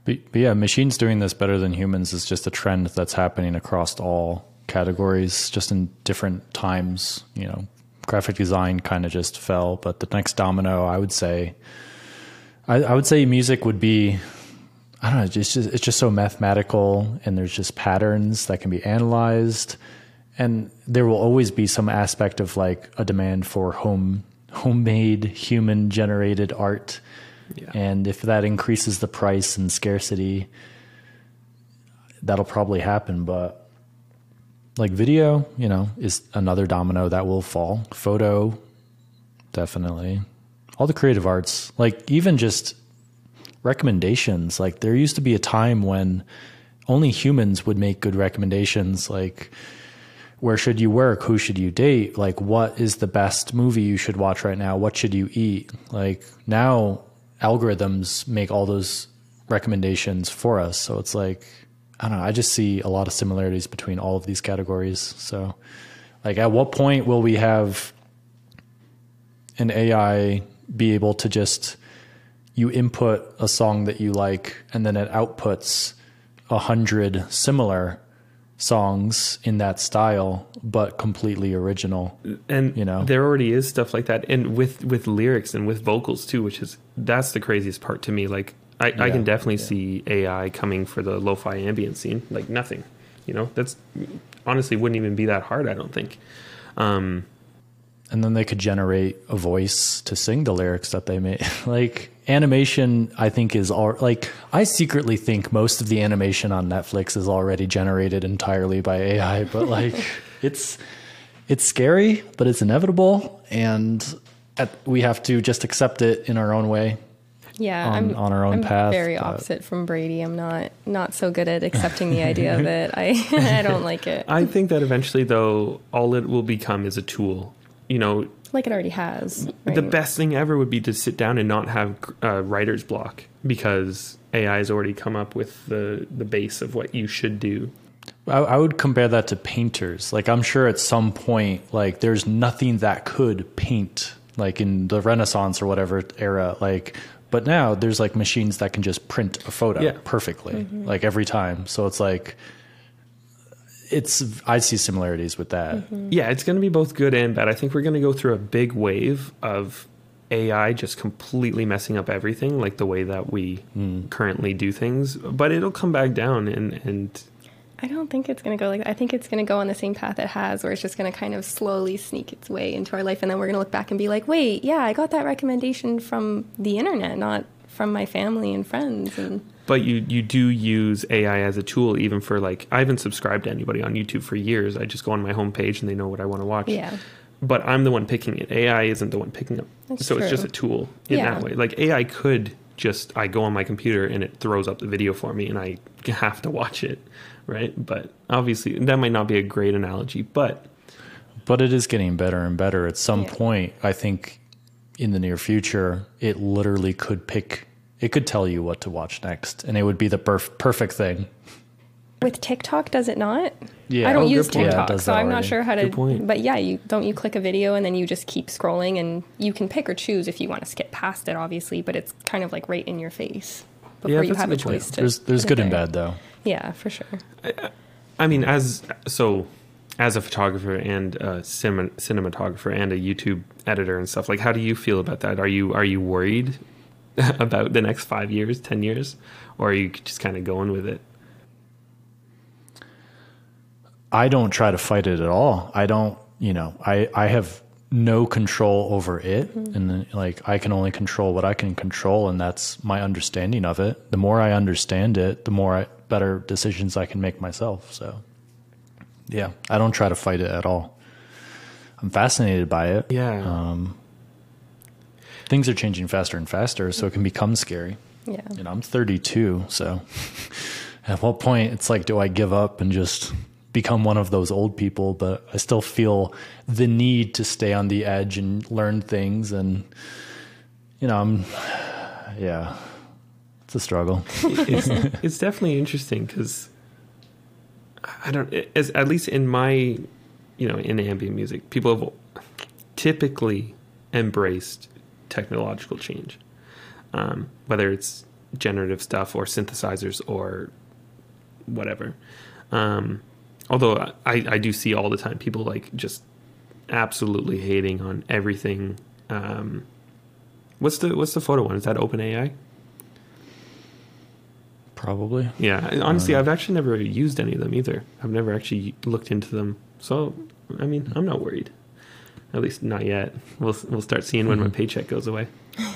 But, but yeah, machines doing this better than humans is just a trend that's happening across all categories, just in different times. You know, graphic design kind of just fell, but the next domino, I would say, I, I would say music would be. I don't know. It's just it's just so mathematical, and there's just patterns that can be analyzed, and there will always be some aspect of like a demand for home homemade human generated art. yeah. And if that increases the price and scarcity, that'll probably happen. But like video, you know, is another domino that will fall. Photo, definitely. All the creative arts, like even just recommendations. Like there used to be a time when only humans would make good recommendations. Like where should you work? Who should you date? Like what is the best movie you should watch right now? What should you eat? Like now algorithms make all those recommendations for us. So it's like I don't know. I just see a lot of similarities between all of these categories. So, like, at what point will we have an AI be able to just you input a song that you like, and then it outputs a hundred similar songs in that style, but completely original? and you know. there already is stuff like that and with with lyrics and with vocals too which is that's the craziest part to me like i, I can definitely yeah. see ai coming for the lo-fi ambient scene like nothing you know that's honestly wouldn't even be that hard i don't think um and then they could generate a voice to sing the lyrics that they made. like animation, I think is all like I secretly think most of the animation on Netflix is already generated entirely by AI, but like it's it's scary, but it's inevitable, and at, we have to just accept it in our own way. Yeah, on- I'm on our own I'm path, Very but- opposite from Brady. I'm not not so good at accepting the idea of it. I I don't like it. i think that eventually though all it will become is a tool you know like it already has. the best thing ever would be to sit down and not have uh, writer's block because ai has already come up with the the base of what you should do I, I would compare that to painters. Like I'm sure at some point, like there's nothing that could paint, like in the Renaissance or whatever era. Like, but now there's like machines that can just print a photo Yeah. perfectly, like every time. So it's like, it's I see similarities with that. Mm-hmm. Yeah, it's going to be both good and bad. I think we're going to go through a big wave of AI just completely messing up everything, like the way that we mm. currently do things. But it'll come back down, and and I don't think it's going to go like that. I think it's going to go on the same path it has, where it's just going to kind of slowly sneak its way into our life. And then we're going to look back and be like, wait, yeah, I got that recommendation from the internet, not from my family and friends. And but you you do use AI as a tool, even for like I haven't subscribed to anybody on YouTube for years. I just go on my homepage and they know what I want to watch. yeah, But I'm the one picking it. AI isn't the one picking up. That's so it's just a tool in Yeah. that way. Like AI could just I go on my computer and it throws up the video for me and I have to watch it, right? But obviously that might not be a great analogy, but But it is getting better and better. At some Yeah. point, I think in the near future, it literally could pick. It could tell you what to watch next, and it would be the perf- perfect thing. with TikTok, does it not? Yeah. I don't Oh, use point. Yeah, TikTok, so that I'm not sure how to. Good point. But yeah, you don't you click a video and then you just keep scrolling, and you can pick or choose if you want to skip past it, obviously. But it's kind of like right in your face before you have a good point. choice to. There's there's good it and there. bad though. Yeah, for sure. I mean as so as a photographer and a cinema, cinematographer and a YouTube editor and stuff, like how do you feel about that? Are you are you worried about the next 5 years, 10 years or are you just kind of going with it? I don't try to fight it at all. I don't, you know, I, I have no control over it. Mm-hmm. And then, like, I can only control what I can control. And that's my understanding of it. The more I understand it, the more I, better decisions I can make myself. So, yeah, I don't try to fight it at all. I'm fascinated by it. Yeah. Um, Things are changing faster and faster, so it can mm-hmm. become scary. Yeah. You know, I'm 32, so at what point it's like, do I give up and just become one of those old people? But I still feel the need to stay on the edge and learn things. And, you know, I'm, yeah, it's a struggle. it's, it's definitely interesting because I don't, as at least in my, you know, in ambient music, people have typically embraced technological change, um, whether it's generative stuff or synthesizers or whatever. Um, although I, I do see all the time people like just absolutely hating on everything. Um, what's the what's the photo one? Is that OpenAI? Probably. Yeah, honestly, I've actually never used any of them either. I've never actually looked into them. So, I mean, I'm not worried. At least not yet. We'll we'll start seeing when my paycheck goes away.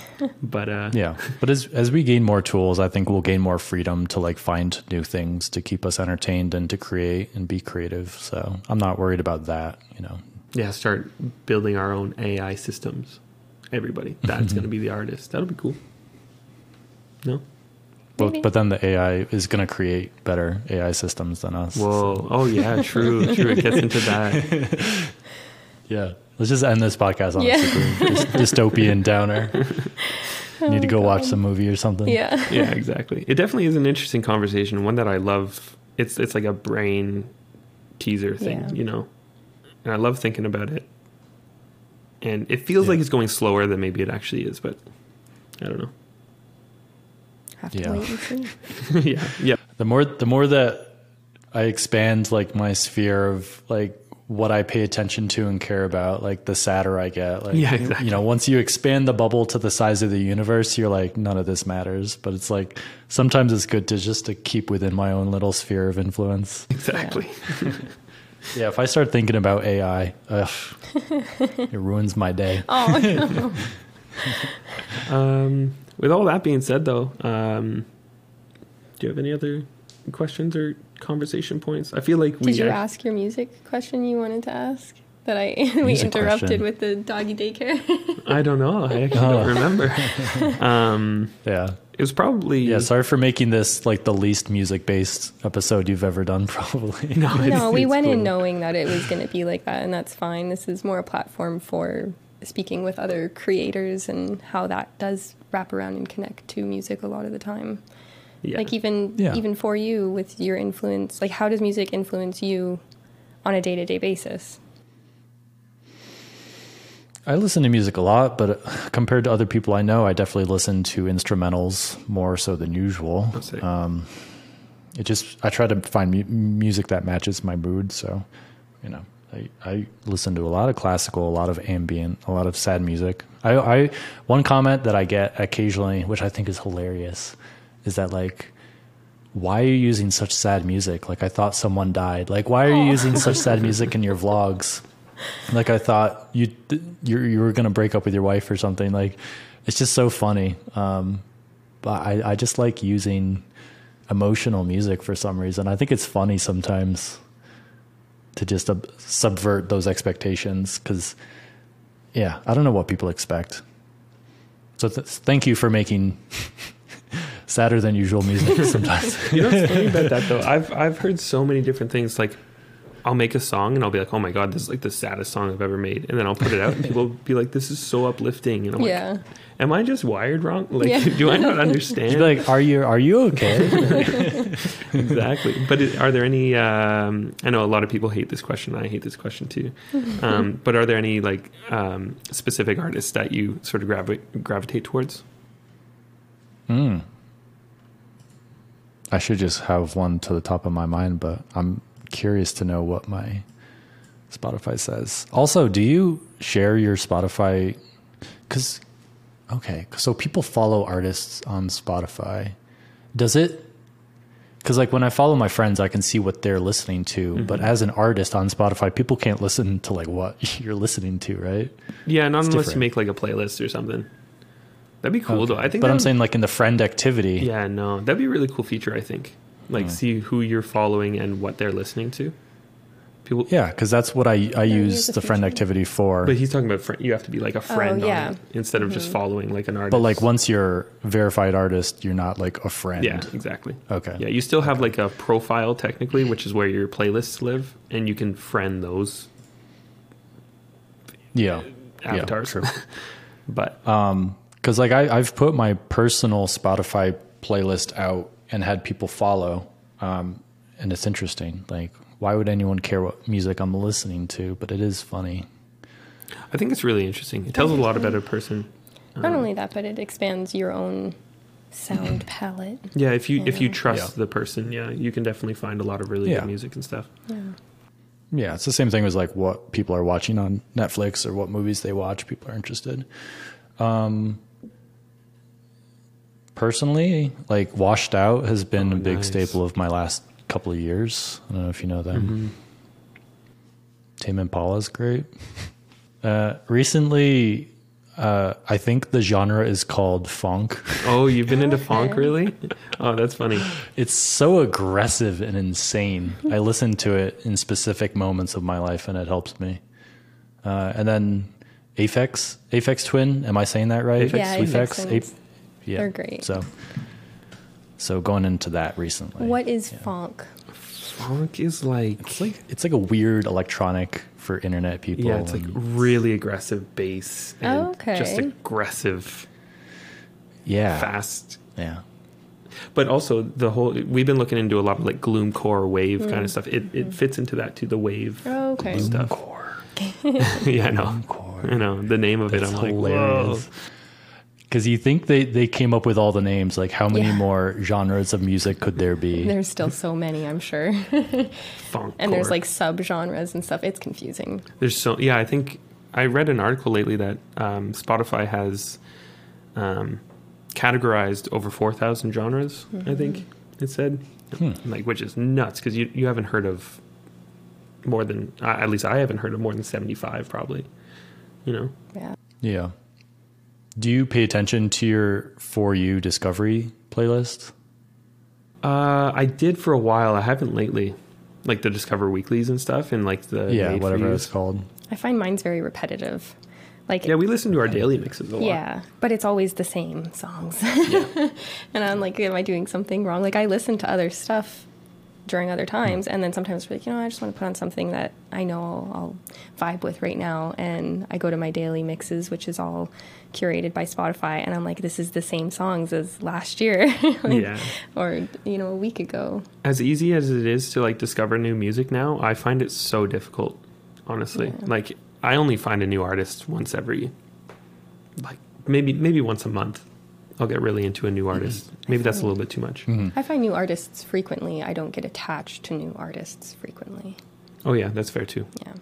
But uh, Yeah. But as, as we gain more tools, I think we'll gain more freedom to like find new things to keep us entertained and to create and be creative. So I'm not worried about that, you know. yeah, start building our own AI systems. Everybody, that's going to be the artist. That'll be cool. No, But, Maybe. but then the AI is going to create better AI systems than us. Whoa. Oh yeah, true, true. It gets into that. Yeah. Let's just end this podcast on Yeah. a super dystopian downer. Oh Need to go watch God. some movie or something. Yeah. Yeah, exactly. It definitely is an interesting conversation, one that I love. It's it's like a brain teaser thing, Yeah. you know. And I love thinking about it. And it feels Yeah. like it's going slower than maybe it actually is, but I don't know. Have to Yeah. wait and see. yeah, yeah. The more the more that I expand like my sphere of like what I pay attention to and care about, like the sadder I get. Like Yeah, you- exactly. you know, once you expand the bubble to the size of the universe, you're like, none of this matters. But it's like sometimes it's good to just to keep within my own little sphere of influence. Exactly. Yeah, if I start thinking about AI, ugh, it ruins my day. Oh no. Um, with all that being said, though, um, do you have any other questions or conversation points? I feel like we. Did you ac- ask your music question you wanted to ask? That I we interrupted question. with the doggy daycare. I don't know. I actually don't Oh. remember. Um, Yeah. it was probably. Yeah, sorry for making this like the least music based episode you've ever done, probably. No, it's- no, we it's went in knowing that it was going to be like that, and that's fine. This is more a platform for speaking with other creators and how that does wrap around and connect to music a lot of the time. Yeah. Like even Yeah. even for you with your influence, like how does music influence you on a day to day basis? I listen to music a lot, but compared to other people I know, I definitely listen to instrumentals more so than usual. Um, it just I try to find mu- music that matches my mood. So, you know, I, I listen to a lot of classical, a lot of ambient, a lot of sad music. I, I one comment that I get occasionally, which I think is hilarious, is that like. Why are you using such sad music? Like I thought someone died. Like why are you using such sad music in your vlogs? Like I thought you you you were gonna break up with your wife or something. Like it's just so funny. Um, but I I just like using emotional music for some reason. I think it's funny sometimes to just uh, subvert those expectations because yeah, I don't know what people expect. So th- thank you for making sadder than usual music sometimes. You know what's funny about that though? I've I've heard so many different things. Like, I'll make a song and I'll be like, "Oh my god, this is like the saddest song I've ever made," and then I'll put it out and people will be like, "This is so uplifting," and I'm yeah. like, "Am I just wired wrong? Like, Yeah. do I not You'd understand?" be like, "Are you are you okay?" exactly. But it, are there any? Um, I know a lot of people hate this question. I hate this question too. Um, but are there any like um, specific artists that you sort of gravi- gravitate towards? Hmm. I should just have one to the top of my mind, but I'm curious to know what my Spotify says. Also, do you share your Spotify? Because, okay, so people follow artists on Spotify. Does it? Because, like, when I follow my friends, I can see what they're listening to. But mm-hmm. as an artist on Spotify, people can't listen to, like, what you're listening to, right? Yeah, not It's unless different. you make like a playlist or something. That'd be cool though. I think. But I'm would- saying, like, in the friend activity. Yeah, no, that'd be a really cool feature. I think, like, Hmm. see who you're following and what they're listening to. People, Yeah, because that's what I I use use the friend activity for. but he's talking about friend. You have to be like a friend, on yeah. it instead of just following like an artist. But like once you're verified artist, you're not like a friend. yeah, exactly. Okay. Yeah, you still have like a profile technically, which is where your playlists live, and you can friend those Yeah. Yeah, avatars. true. but Because like I, I've put my personal Spotify playlist out and had people follow, um, and it's interesting. Like, why would anyone care what music I'm listening to? But it is funny. I think it's really interesting. It tells a lot about a person. Not only that, but it expands your own sound palette. Yeah, if you if you trust Yeah. the person, yeah, you can definitely find a lot of really Yeah. good music and stuff. Yeah. Yeah, it's the same thing as like what people are watching on Netflix or what movies they watch. People are interested. Um, personally, like Washed Out has been Oh, a big nice. staple of my last couple of years. I don't know if you know them. Mm-hmm. Tame Impala's great. Uh, recently, uh, I think the genre is called phonk. Oh, you've been into phonk, really? Oh, that's funny. It's so aggressive and insane. I listen to it in specific moments of my life, and it helps me. Uh, and then Aphex, Aphex Twin. Am I saying that right? Aphex Yeah, Aphex, Aphex Twins. Ap- yeah, They're great. So, So going into that recently. what is yeah. phonk? Phonk is like It's like it's like a weird electronic for internet people. yeah, it's like really aggressive bass and Okay. just aggressive, yeah, fast. yeah. But also the whole we've been looking into a lot of like gloomcore wave Mm. kind of stuff. It it fits into that too. The wave Oh, okay. stuff. Core. yeah, I know. Core. I know the name of it. That's I'm like, hilarious. whoa. Because you think they, they came up with all the names. Like, how many Yeah. more genres of music could there be? There's still so many, I'm sure. Phonk. and there's like sub genres and stuff. It's confusing. There's so yeah. I think I read an article lately that um, Spotify has um, categorized over four thousand genres. I think it said, Hmm. like which is nuts because you you haven't heard of more than uh, at least I haven't heard of more than seventy five probably. You know. Yeah. Yeah. Do you pay attention to your For You Discovery playlist? Uh, I did for a while. I haven't lately, like the Discover Weeklies and stuff, and like the yeah, whatever it's called. I find mine's very repetitive. Like Yeah, we listen to our daily mixes a lot. Yeah, but it's always the same songs. Yeah. and I'm like, am I doing something wrong? Like I listen to other stuff during other times, and then sometimes we're like, you know, I just want to put on something that I know I'll, I'll vibe with right now, and I go to my daily mixes, which is all curated by Spotify, and I'm like, this is the same songs as last year, like, Yeah. or you know, a week ago. as easy as it is to like discover new music now, I find it so difficult. Honestly, Yeah. like I only find a new artist once every, like maybe maybe once a month. I'll get really into a new mm-hmm. artist. Maybe that's a little bit too much. Mm-hmm. I find new artists frequently. I don't get attached to new artists frequently. Oh yeah, that's fair too. Yeah.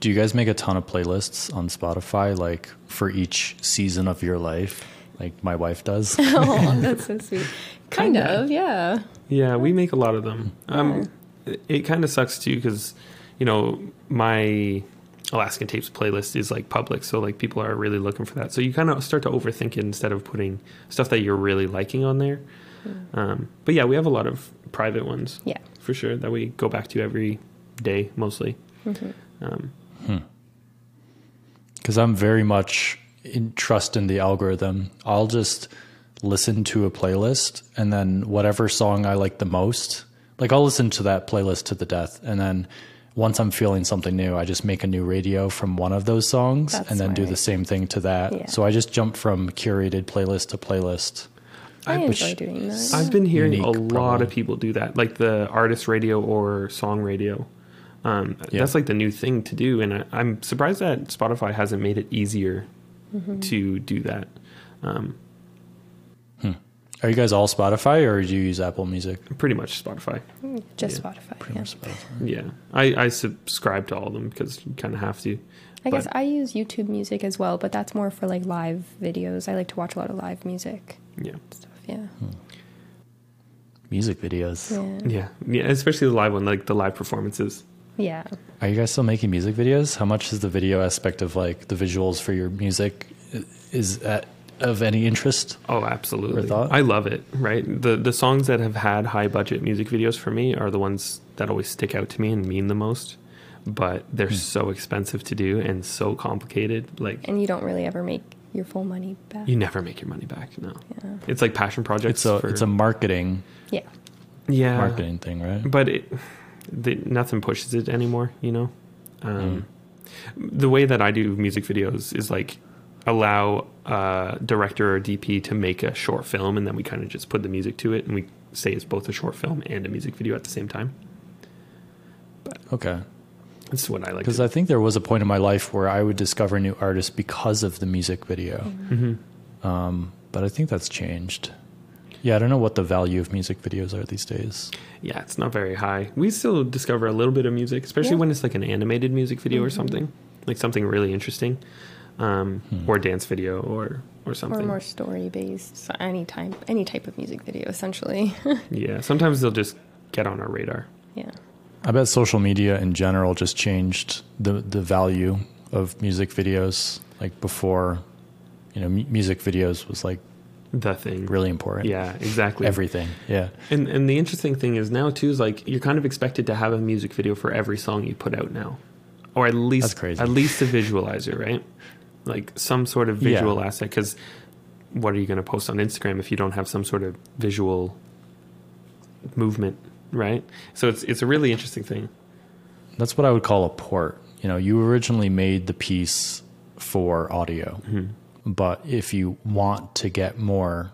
Do you guys make a ton of playlists on Spotify, like for each season of your life, like my wife does? oh, that's so sweet. Kind Kinda. of, yeah. Yeah, we make a lot of them. Mm-hmm. Um, it, it kind of sucks too because, you know, my Alaskan Tapes playlist is like public, so like people are really looking for that. So you kind of start to overthink it instead of putting stuff that you're really liking on there. Um, but yeah, we have a lot of private ones Yeah. for sure that we go back to every day mostly. Um, Because I'm very much in trust in the algorithm. I'll just listen to a playlist and then whatever song I like the most, like I'll listen to that playlist to the death. And then once I'm feeling something new, I just make a new radio from one of those songs That's and then do the same thing to that. Yeah. So I just jump from curated playlist to playlist. I Which- enjoy doing that. I've been hearing a lot probably. of people do that, like the artist radio or song radio. Um, Yeah. That's like the new thing to do, and I, I'm surprised that Spotify hasn't made it easier to do that. Um, Are you guys all Spotify or do you use Apple Music? pretty much Spotify. Just Yeah. Spotify. Pretty Yeah. much Spotify. Yeah, I, I subscribe to all of them because you kind of have to. I guess I use YouTube Music as well, but that's more for like live videos. I like to watch a lot of live music Yeah, stuff. Yeah. Hmm. Music videos. Yeah. yeah, yeah. Especially the live one, like the live performances. Yeah. Are you guys still making music videos? How much is the video aspect of like the visuals for your music is that of any interest? Oh, absolutely. Thought? I love it. Right. The the songs that have had high budget music videos for me are the ones that always stick out to me and mean the most. But they're so expensive to do and so complicated. Like And you don't really ever make your full money back. you never make your money back. No. yeah. It's like passion projects. It's a for- it's a marketing Yeah. yeah marketing thing, right? but it the, nothing pushes it anymore you know Hmm. um, the way that i do music videos is like allow a director or dp to make a short film and then we kind of just put the music to it and we say it's both a short film and a music video at the same time Okay. that's what i like Because I think there was a point in my life where I would discover new artists because of the music video. hmm Um, but I think that's changed. Yeah, I don't know what the value of music videos are these days. yeah it's not very high we still discover a little bit of music especially Yeah. when it's like an animated music video or Mhm. something like something really interesting um, Hmm. or dance video or or something Or more story based. So any type any type of music video essentially. yeah sometimes they'll just get on our radar yeah. I bet social media in general just changed the the value of music videos. Like before, you know, mu- music videos was like the thing really important. Yeah, exactly. Everything. Yeah. and and the interesting thing is now too is like you're kind of expected to have a music video for every song you put out now, or at least That's crazy. at least a visualizer, right? Like some sort of Yeah. visual asset. Because what are you going to post on Instagram if you don't have some sort of visual movement, right? So it's it's a really interesting thing. That's what I would call a port. You know, you originally made the piece for audio, mm-hmm. but if you want to get more,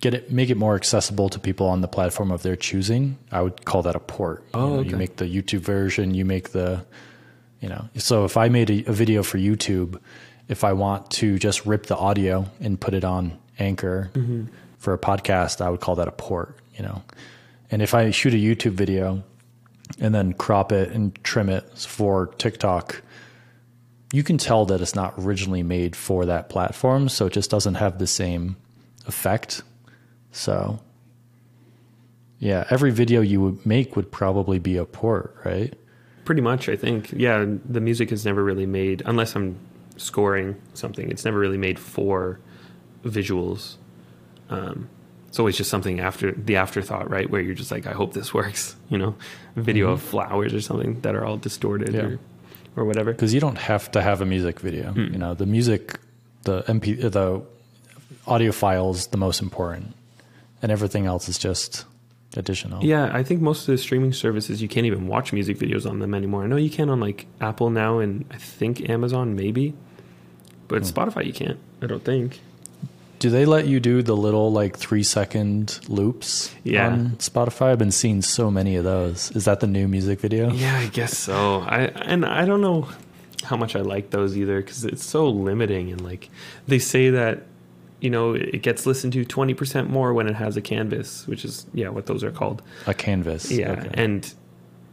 get it, make it more accessible to people on the platform of their choosing, I would call that a port. Oh, you, know, okay. you make the YouTube version, you make the, you know, so if I made a, a video for YouTube, if I want to just rip the audio and put it on Anchor mm-hmm. for a podcast, I would call that a port. You know, and if I shoot a YouTube video and then crop it and trim it for TikTok, you can tell that it's not originally made for that platform, so it just doesn't have the same effect. So, yeah, every video you would make would probably be a port, right? Pretty much, I think. Yeah, the music is never really made unless I'm scoring something. It's never really made for visuals. Um, it's always just something after the afterthought, right? Where you're just like, I hope this works. You know, a video of flowers or something that are all distorted Yeah. or, or whatever. Because you don't have to have a music video. Hmm. You know, the music, the MP, the audio file is the most important, and everything else is just additional. Yeah, I think most of the streaming services you can't even watch music videos on them anymore. I know you can on like Apple now and I think Amazon maybe, but Hmm. Spotify you can't. I don't think. Do they let you do the little like three second loops Yeah. on Spotify? I've been seeing so many of those. Is that the new music video? Yeah, I guess so. I and I don't know how much I like those either because it's so limiting and like they say that you know it gets listened to twenty percent more when it has a canvas, which is yeah what those are called. A canvas. Yeah, Okay. and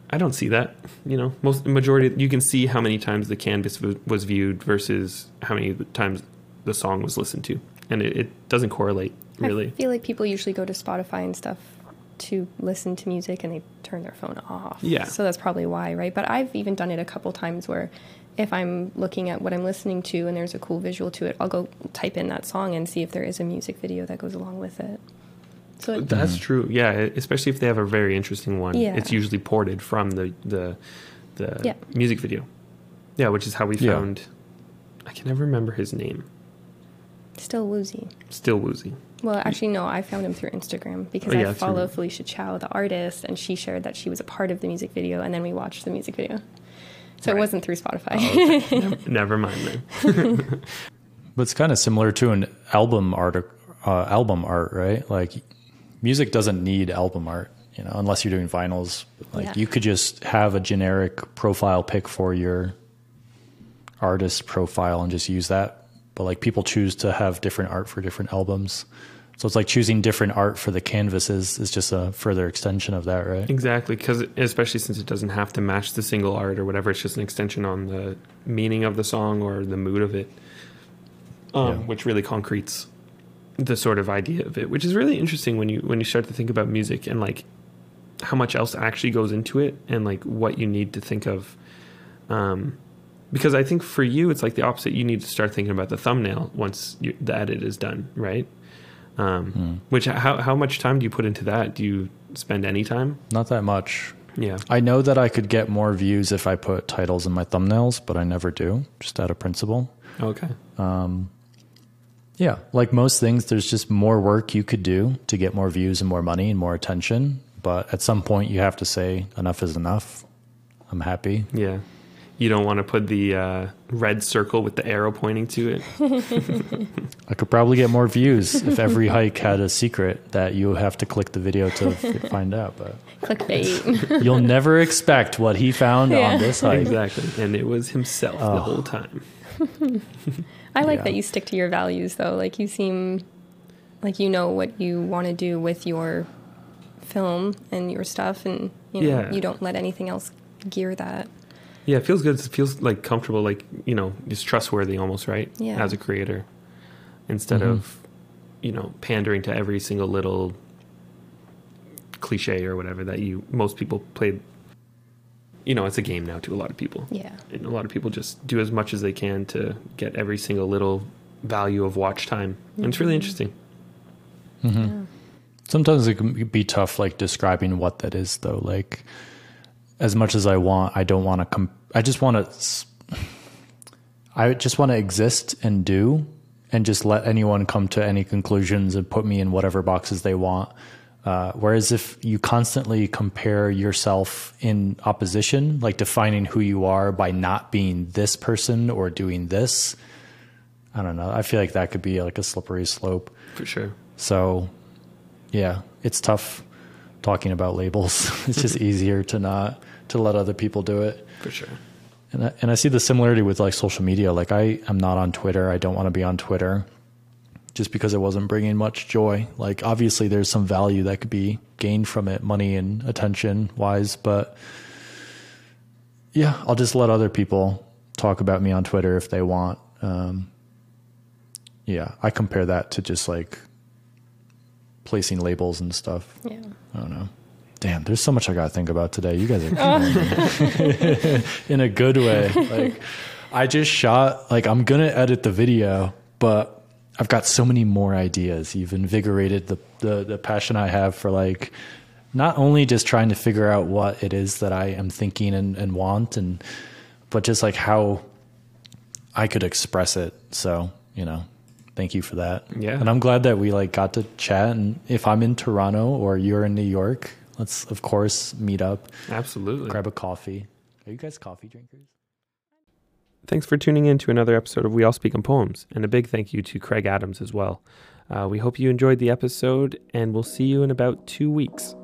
I don't see that. You know, most majority you can see how many times the canvas was, was viewed versus how many times the song was listened to, and it, it doesn't correlate really I feel like people usually go to Spotify and stuff to listen to music and they turn their phone off. Yeah. So that's probably why, right? But I've even done it a couple times where if I'm looking at what I'm listening to and there's a cool visual to it, I'll go type in that song and see if there is a music video that goes along with it. So it, That's mm-hmm. true. Yeah, especially if they have a very interesting one. Yeah. It's usually ported from the the the Yeah. music video. Yeah, which is how we Yeah. found. I can never remember his name. still woozy. Still woozy. Well, actually, no, I found him through Instagram because Oh, yeah, I through- follow Felicia Chiao, the artist, and she shared that she was a part of the music video, and then we watched the music video. So Right. it wasn't through Spotify. never, never mind then. But it's kind of similar to an album art, uh, album art, right? Like, music doesn't need album art, you know, unless you're doing vinyls. Like, Yeah. you could just have a generic profile pic for your artist profile and just use that. But like, people choose to have different art for different albums. So it's like choosing different art for the canvases is just a further extension of that, right? Exactly, because especially since it doesn't have to match the single art or whatever, it's just an extension on the meaning of the song or the mood of it, um, Yeah. which really concretes the sort of idea of it. Which is really interesting when you when you start to think about music and like how much else actually goes into it and like what you need to think of. Um, because I think for you, it's like the opposite. You need to start thinking about the thumbnail once you, the edit is done, right? Um, Which how how much time do you put into that? Do you spend any time? Not that much. Yeah. I know that I could get more views if I put titles in my thumbnails, but I never do, just out of principle. Okay. Yeah, like most things, there's just more work you could do to get more views and more money and more attention. But at some point, you have to say, enough is enough. I'm happy. Yeah. You don't want to put the uh, red circle with the arrow pointing to it. I could probably get more views if every hike had a secret that you have to click the video to find out. But Clickbait. you'll never expect what he found Yeah. on this hike. exactly. And it was himself Oh. the whole time. I like Yeah. that you stick to your values, though. Like you seem like you know what you want to do with your film and your stuff, and you know Yeah. you don't let anything else gear that. Yeah, it feels good. It feels like comfortable, like, you know, it's trustworthy almost, right? Yeah. As a creator. Instead Mhm. of, you know, pandering to every single little cliche or whatever that you, most people play. You know, it's a game now to a lot of people. Yeah. And a lot of people just do as much as they can to get every single little value of watch time. And it's really interesting. Mm-hmm. Sometimes it can be tough, like describing what that is, though. Like, as much as I want, I don't want to. Com- I just want to. I just want to exist and do, and just let anyone come to any conclusions and put me in whatever boxes they want. Uh, whereas if you constantly compare yourself in opposition, like defining who you are by not being this person or doing this, I don't know. I feel like that could be like a slippery slope. For sure. So, yeah, it's tough talking about labels. it's just easier to not to let other people do it. For sure. And I, and I see the similarity with like social media. Like I am not on Twitter. I don't want to be on Twitter just because it wasn't bringing much joy. Like obviously there's some value that could be gained from it, money and attention wise, but yeah, I'll just let other people talk about me on Twitter if they want. Um, yeah, I compare that to just like placing labels and stuff. Yeah. I don't know. Damn, there's so much I got to think about today. You guys are in a good way. Like, I just shot. Like, I'm gonna edit the video, but I've got so many more ideas. You've invigorated the the, the passion I have for like not only just trying to figure out what it is that I am thinking and, and want, and but just like how I could express it. So you know, thank you for that. Yeah. And I'm glad that we like got to chat. And if I'm in Toronto or you're in New York, let's of course meet up, Absolutely. grab a coffee. Are you guys coffee drinkers? Thanks for tuning in to another episode of We All Speak in Poems, and a big thank you to Craig Adams as well. Uh, we hope you enjoyed the episode, and we'll see you in about two weeks.